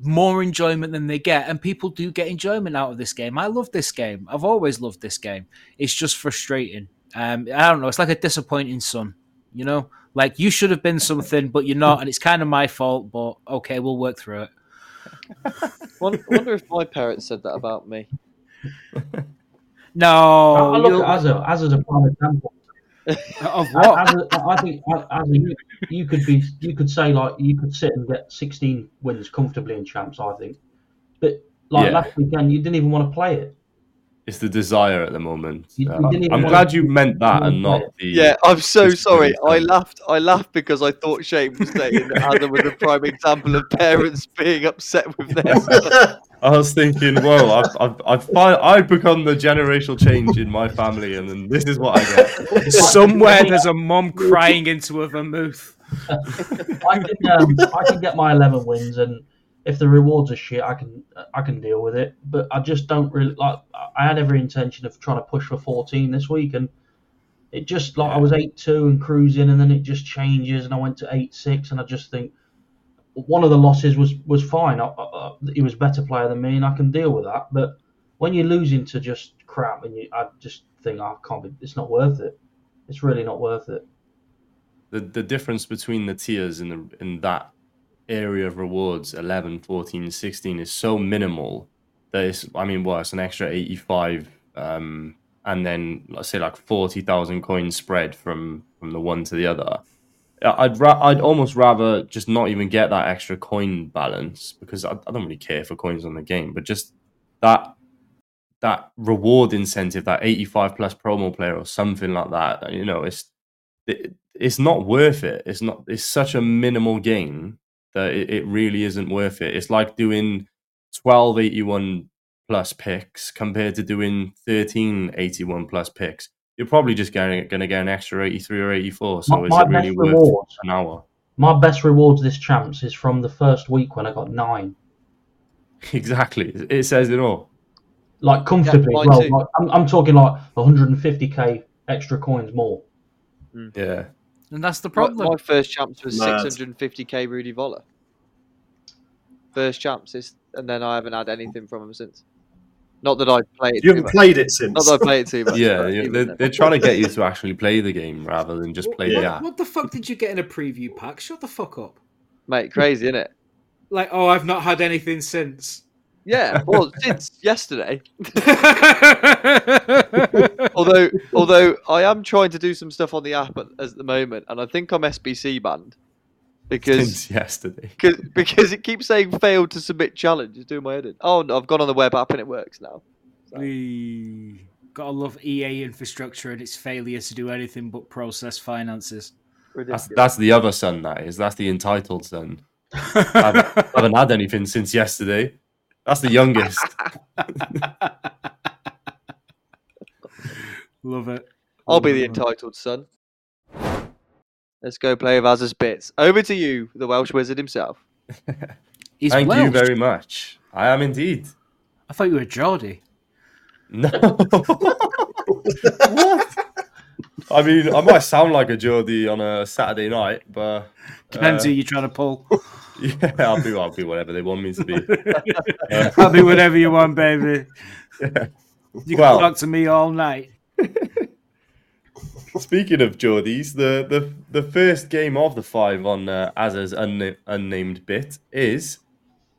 more enjoyment than they get and people do get enjoyment out of this game. I love this game. I've always loved this game. It's just frustrating. Um, I don't know. It's like a disappointing son, you know. Like you should have been something, but you're not, and it's kind of my fault. But okay, we'll work through it. Wonder, wonder if my parents said that about me. No, I, I look you'll- at Azza, Azza's a prime example. of what? As a, I think as a, you, you could be, you could say like you could sit and get 16 wins comfortably in champs. I think, but like Yeah. last weekend, you didn't even want to play it. It's the desire at the moment. Uh, you didn't even I'm glad you meant that and didn't the. Yeah, I'm so sorry. I laughed. I laughed because I thought Shane was saying that Adam was a prime example of parents being upset with their son. I was thinking, whoa, I've, I've, I've, fi- I've become the generational change in my family, and then this is what I get. Somewhere there's a mom crying into a vermouth. I can, um, I can get my 11 wins, and if the rewards are shit, I can, I can deal with it. But I just don't really like. I had every intention of trying to push for 14 this week, and it just like I was 8-2 and cruising, and then it just changes, and I went to 8-6, and I just think one of the losses was was fine. I, I, I- he was a better player than me, and I can deal with that. But when you're losing to just crap, and you, I just think oh, I can't be. It's not worth it. It's really not worth it. the the difference between the tiers in the in that area of rewards 11 14 16 is so minimal that it's i mean what it's an extra 85 um and then let's say like 40,000 coins spread from from the one to the other I'd ra- I'd almost rather just not even get that extra coin balance because I, I don't really care for coins on the game, but just that that reward incentive, that 85 plus promo player or something like that, you know, it's it, it's not worth it. It's not. It's such a minimal gain that it, it really isn't worth it. It's like doing 12 81 plus picks compared to doing 13 81 plus picks. You're probably just going to get an extra 83 or 84. So My- is my it really worth rewards- an hour? My best rewards this champs is from the first week when I got nine. Exactly. It says it all. Like comfortably, mine well, like, I'm, I'm talking like 150k extra coins more. Hmm. Yeah. And that's the problem. my first champs was Mad. 650k Rudi Völler. First champs, is, and then I haven't had anything from him since. Not that I've played. You haven't much. played it since. Not that I played too much. Yeah. but They're, they're trying to get you to actually play the game rather than just play what, the app. what the fuck did you get in a preview pack? Shut the fuck up. Mate, crazy, isn't it? Like, oh, I've not had anything since. Yeah, well, since yesterday. although, although I am trying to do some stuff on the app at, at the moment, and I think I'm SBC banned. because Since yesterday. cause, because it keeps saying failed to submit challenge. It's doing my head in. Oh, no, I've gone on the web app and it works now. So, We gotta love EA infrastructure and its failure to do anything but process finances. That's, that's the other son, that is. That's the entitled son. I haven't, I haven't had anything since yesterday. That's the youngest. love it. I'll be the entitled son. Let's go play with Az's bits. Over to you, the Welsh wizard himself. He's Thank you very much. I am indeed. I thought you were Geordie. No. what? I mean, I might sound like a Geordie on a Saturday night, but Depends uh, who you're trying to pull. yeah, I'll be I'll be whatever they want me to be. Yeah. I'll be whatever you want, baby. You can Well- talk to me all night. Speaking of Geordies, the, the the first game of the five on uh, Azza's unna- unnamed bit is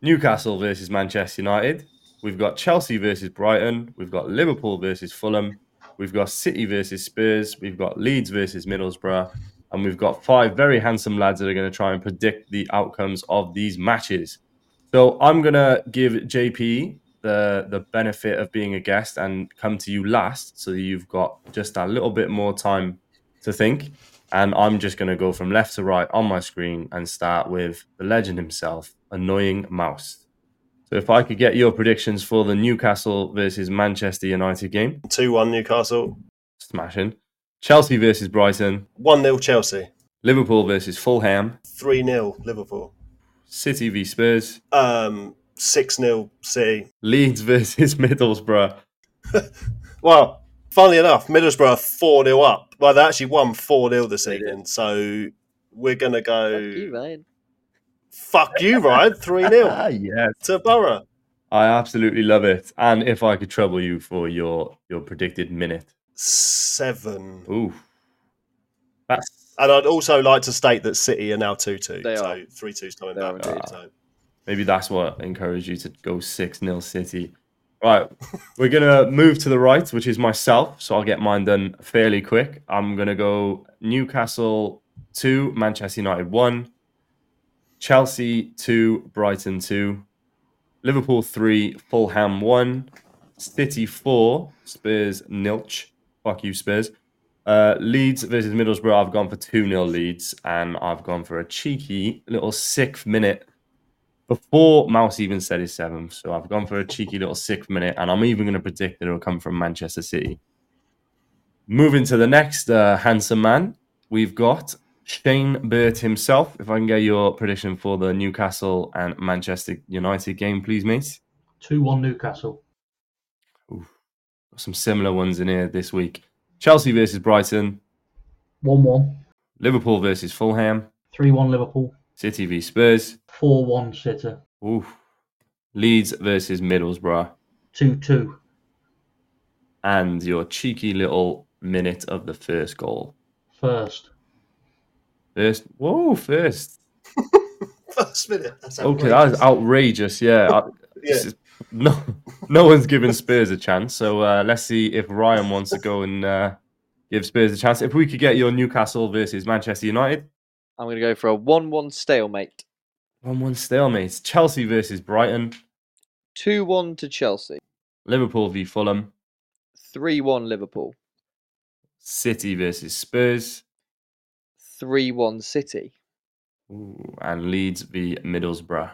Newcastle versus Manchester United. We've got Chelsea versus Brighton. We've got Liverpool versus Fulham. We've got City versus Spurs. We've got Leeds versus Middlesbrough. And we've got five very handsome lads that are going to try and predict the outcomes of these matches. So I'm going to give JP the the benefit of being a guest and come to you last so you've got just a little bit more time to think. And I'm just going to go from left to right on my screen and start with the legend himself, Annoying Mouse. So if I could get your predictions for the Newcastle versus Manchester United game, 2 1 Newcastle, smashing. Chelsea versus Brighton, 1 0 Chelsea, Liverpool versus Fulham, 3 0 Liverpool, City v Spurs, um, 6 0 City. Leeds versus Middlesbrough, Well, funnily enough, Middlesbrough 4 0 up. Well, they actually won 4 0 this evening. So we're going to go. Fuck you, man. Fuck you, Ryan. 3 0 Ah, yes. to Borough. I absolutely love it. And if I could trouble you for your your predicted minute, 7. ooh, that's And I'd also like to state that City are now 2 2. They So are. 3 2's coming They back. indeed. So. maybe that's what encouraged you to go six 0 City. Right, we're gonna move to the right, which is myself. So I'll get mine done fairly quick. I'm gonna go Newcastle two, Manchester United one, Chelsea two, Brighton two, Liverpool three, Fulham one, City four, Spurs nilch. Fuck you, Spurs. Uh, Leeds versus Middlesbrough. I've gone for 2 0 Leeds, and I've gone for a cheeky little sixth minute before Mouse even said his seventh. So I've gone for a cheeky little sixth minute, and I'm even going to predict that it'll come from Manchester City. Moving to the next uh, handsome man, we've got Shane Burt himself. If I can get your prediction for the Newcastle and Manchester United game, please, mate. 2 1 Newcastle. Got some similar ones in here this week. Chelsea versus Brighton, 1 1. Liverpool versus Fulham, 3 1 Liverpool. City v Spurs, 4 1 City. Oof. Leeds versus Middlesbrough, 2 2. and your cheeky little minute of the first goal. First. First, whoa, first. First minute. That's Okay, that is outrageous. Yeah, I- Yeah. this is- no, no one's giving Spurs a chance. So uh, let's see if Ryan wants to go and uh, give Spurs a chance. If we could get your Newcastle versus Manchester United, I'm going to go for a 1 1 stalemate. one-one stalemate. Chelsea versus Brighton, 2 1 to Chelsea. Liverpool v Fulham, 3 1 Liverpool. City versus Spurs, 3 1 City. Ooh, and Leeds v Middlesbrough.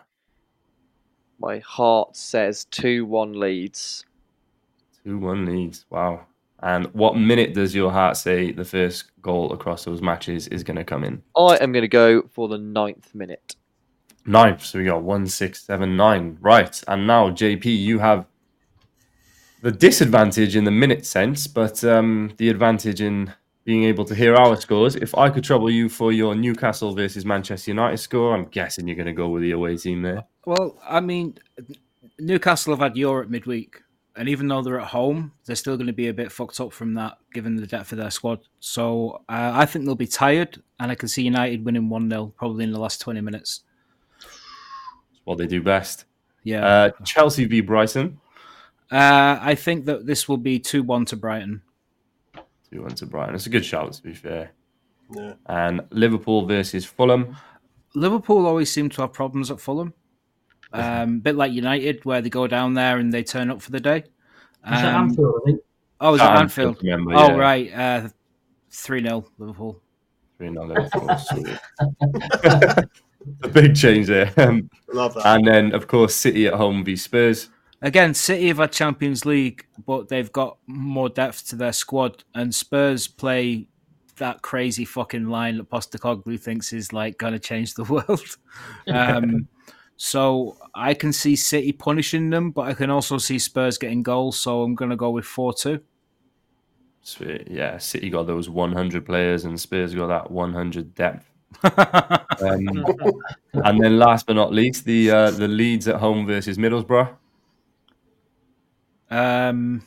My heart says 2 1 Leeds. Two-one Leeds. Wow. And what minute does your heart say the first goal across those matches is going to come in? I am going to go for the ninth minute. Ninth. So we got one, six, seven, nine. Right. And now, JP, you have the disadvantage in the minute sense, but um, the advantage in being able to hear our scores. If I could trouble you for your Newcastle versus Manchester United score, I'm guessing you're going to go with the away team there. Well, I mean, Newcastle have had Europe midweek, and even though they're at home, they're still going to be a bit fucked up from that, given the depth of their squad. So uh, I think they'll be tired, and I can see United winning 1 0 probably in the last 20 minutes. It's what they do best. Yeah. Uh, Chelsea v Brighton. Uh, I think that this will be 2 1 to Brighton. 2 1 to Brighton. It's a good shout, to be fair. Yeah. And Liverpool versus Fulham. Liverpool always seem to have problems at Fulham. Um, bit like United, where they go down there and they turn up for the day. It's at Um, Anfield, I think. oh, is it Anfield? Remember, Oh, yeah. right. Uh, 3 0 Liverpool. Three nil Liverpool. A big change there. Um, Love that. and then, of course, City at home v Spurs. Again, City have had Champions League, but they've got more depth to their squad, and Spurs play that crazy fucking line that Postecoglou thinks is like going to change the world. Um, so I can see City punishing them, but I can also see Spurs getting goals. So I'm going to go with four two. Sweet. Yeah, City got those 100 players and Spurs got that 100 depth. Um, and then last but not least, the uh, the Leeds at home versus Middlesbrough. Um,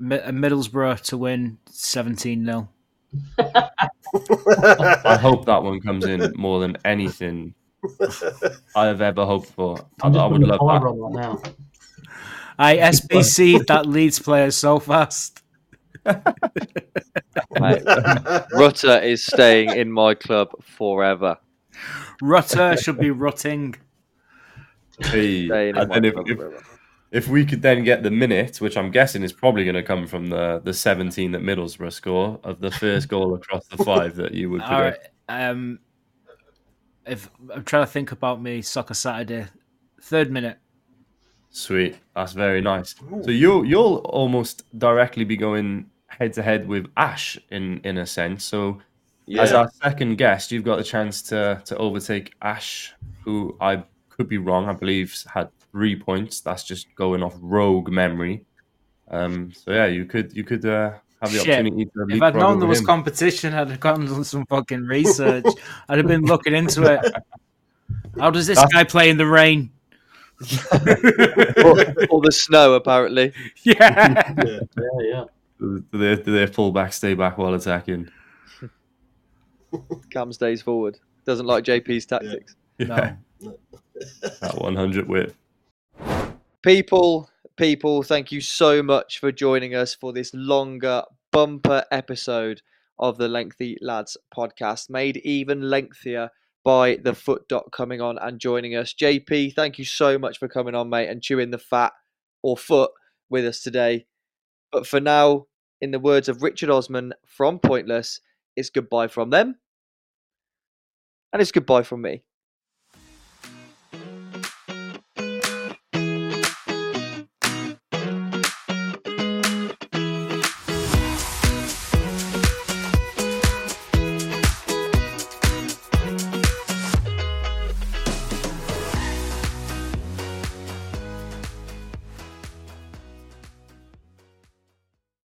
Middlesbrough to win 17 0. I hope that one comes in more than anything I have ever hoped for. I, I'm just I would love that. on that now. I SBC'd that Leeds player so fast. Mate, Rutter is staying in my club forever. Rutter should be rutting. Hey, Staying in and my then if, club if, forever. If we could then get the minute, which I'm guessing is probably going to come from the, the 17 that Middlesbrough score of the first goal across the five that you would All right. predict. Um, if I'm trying to think about me soccer Saturday, third minute. Sweet, that's very nice. So you'll you'll almost directly be going head to head with Ash in in a sense. So as our second guest, you've got the chance to to overtake Ash, who I could be wrong. I believe had three points. That's just going off rogue memory. Um. So yeah, you could you could uh, have the Shit. opportunity to. If I'd known there was him. competition, I'd have gone done some fucking research. I'd have been looking into it. How does this That's- guy play in the rain? or, or the snow, apparently. Yeah. Yeah. Yeah, yeah. do their do their fullback stay back while attacking? Cam stays forward. Doesn't like JP's tactics. Yeah, No. that one hundred width. People, people, thank you so much for joining us for this longer bumper episode of the Lengthy Lads podcast, made even lengthier by the Fut Doc coming on and joining us. JP, thank you so much for coming on, mate, and chewing the fat or foot with us today. But for now, in the words of Richard Osman from Pointless, it's goodbye from them. And it's goodbye from me.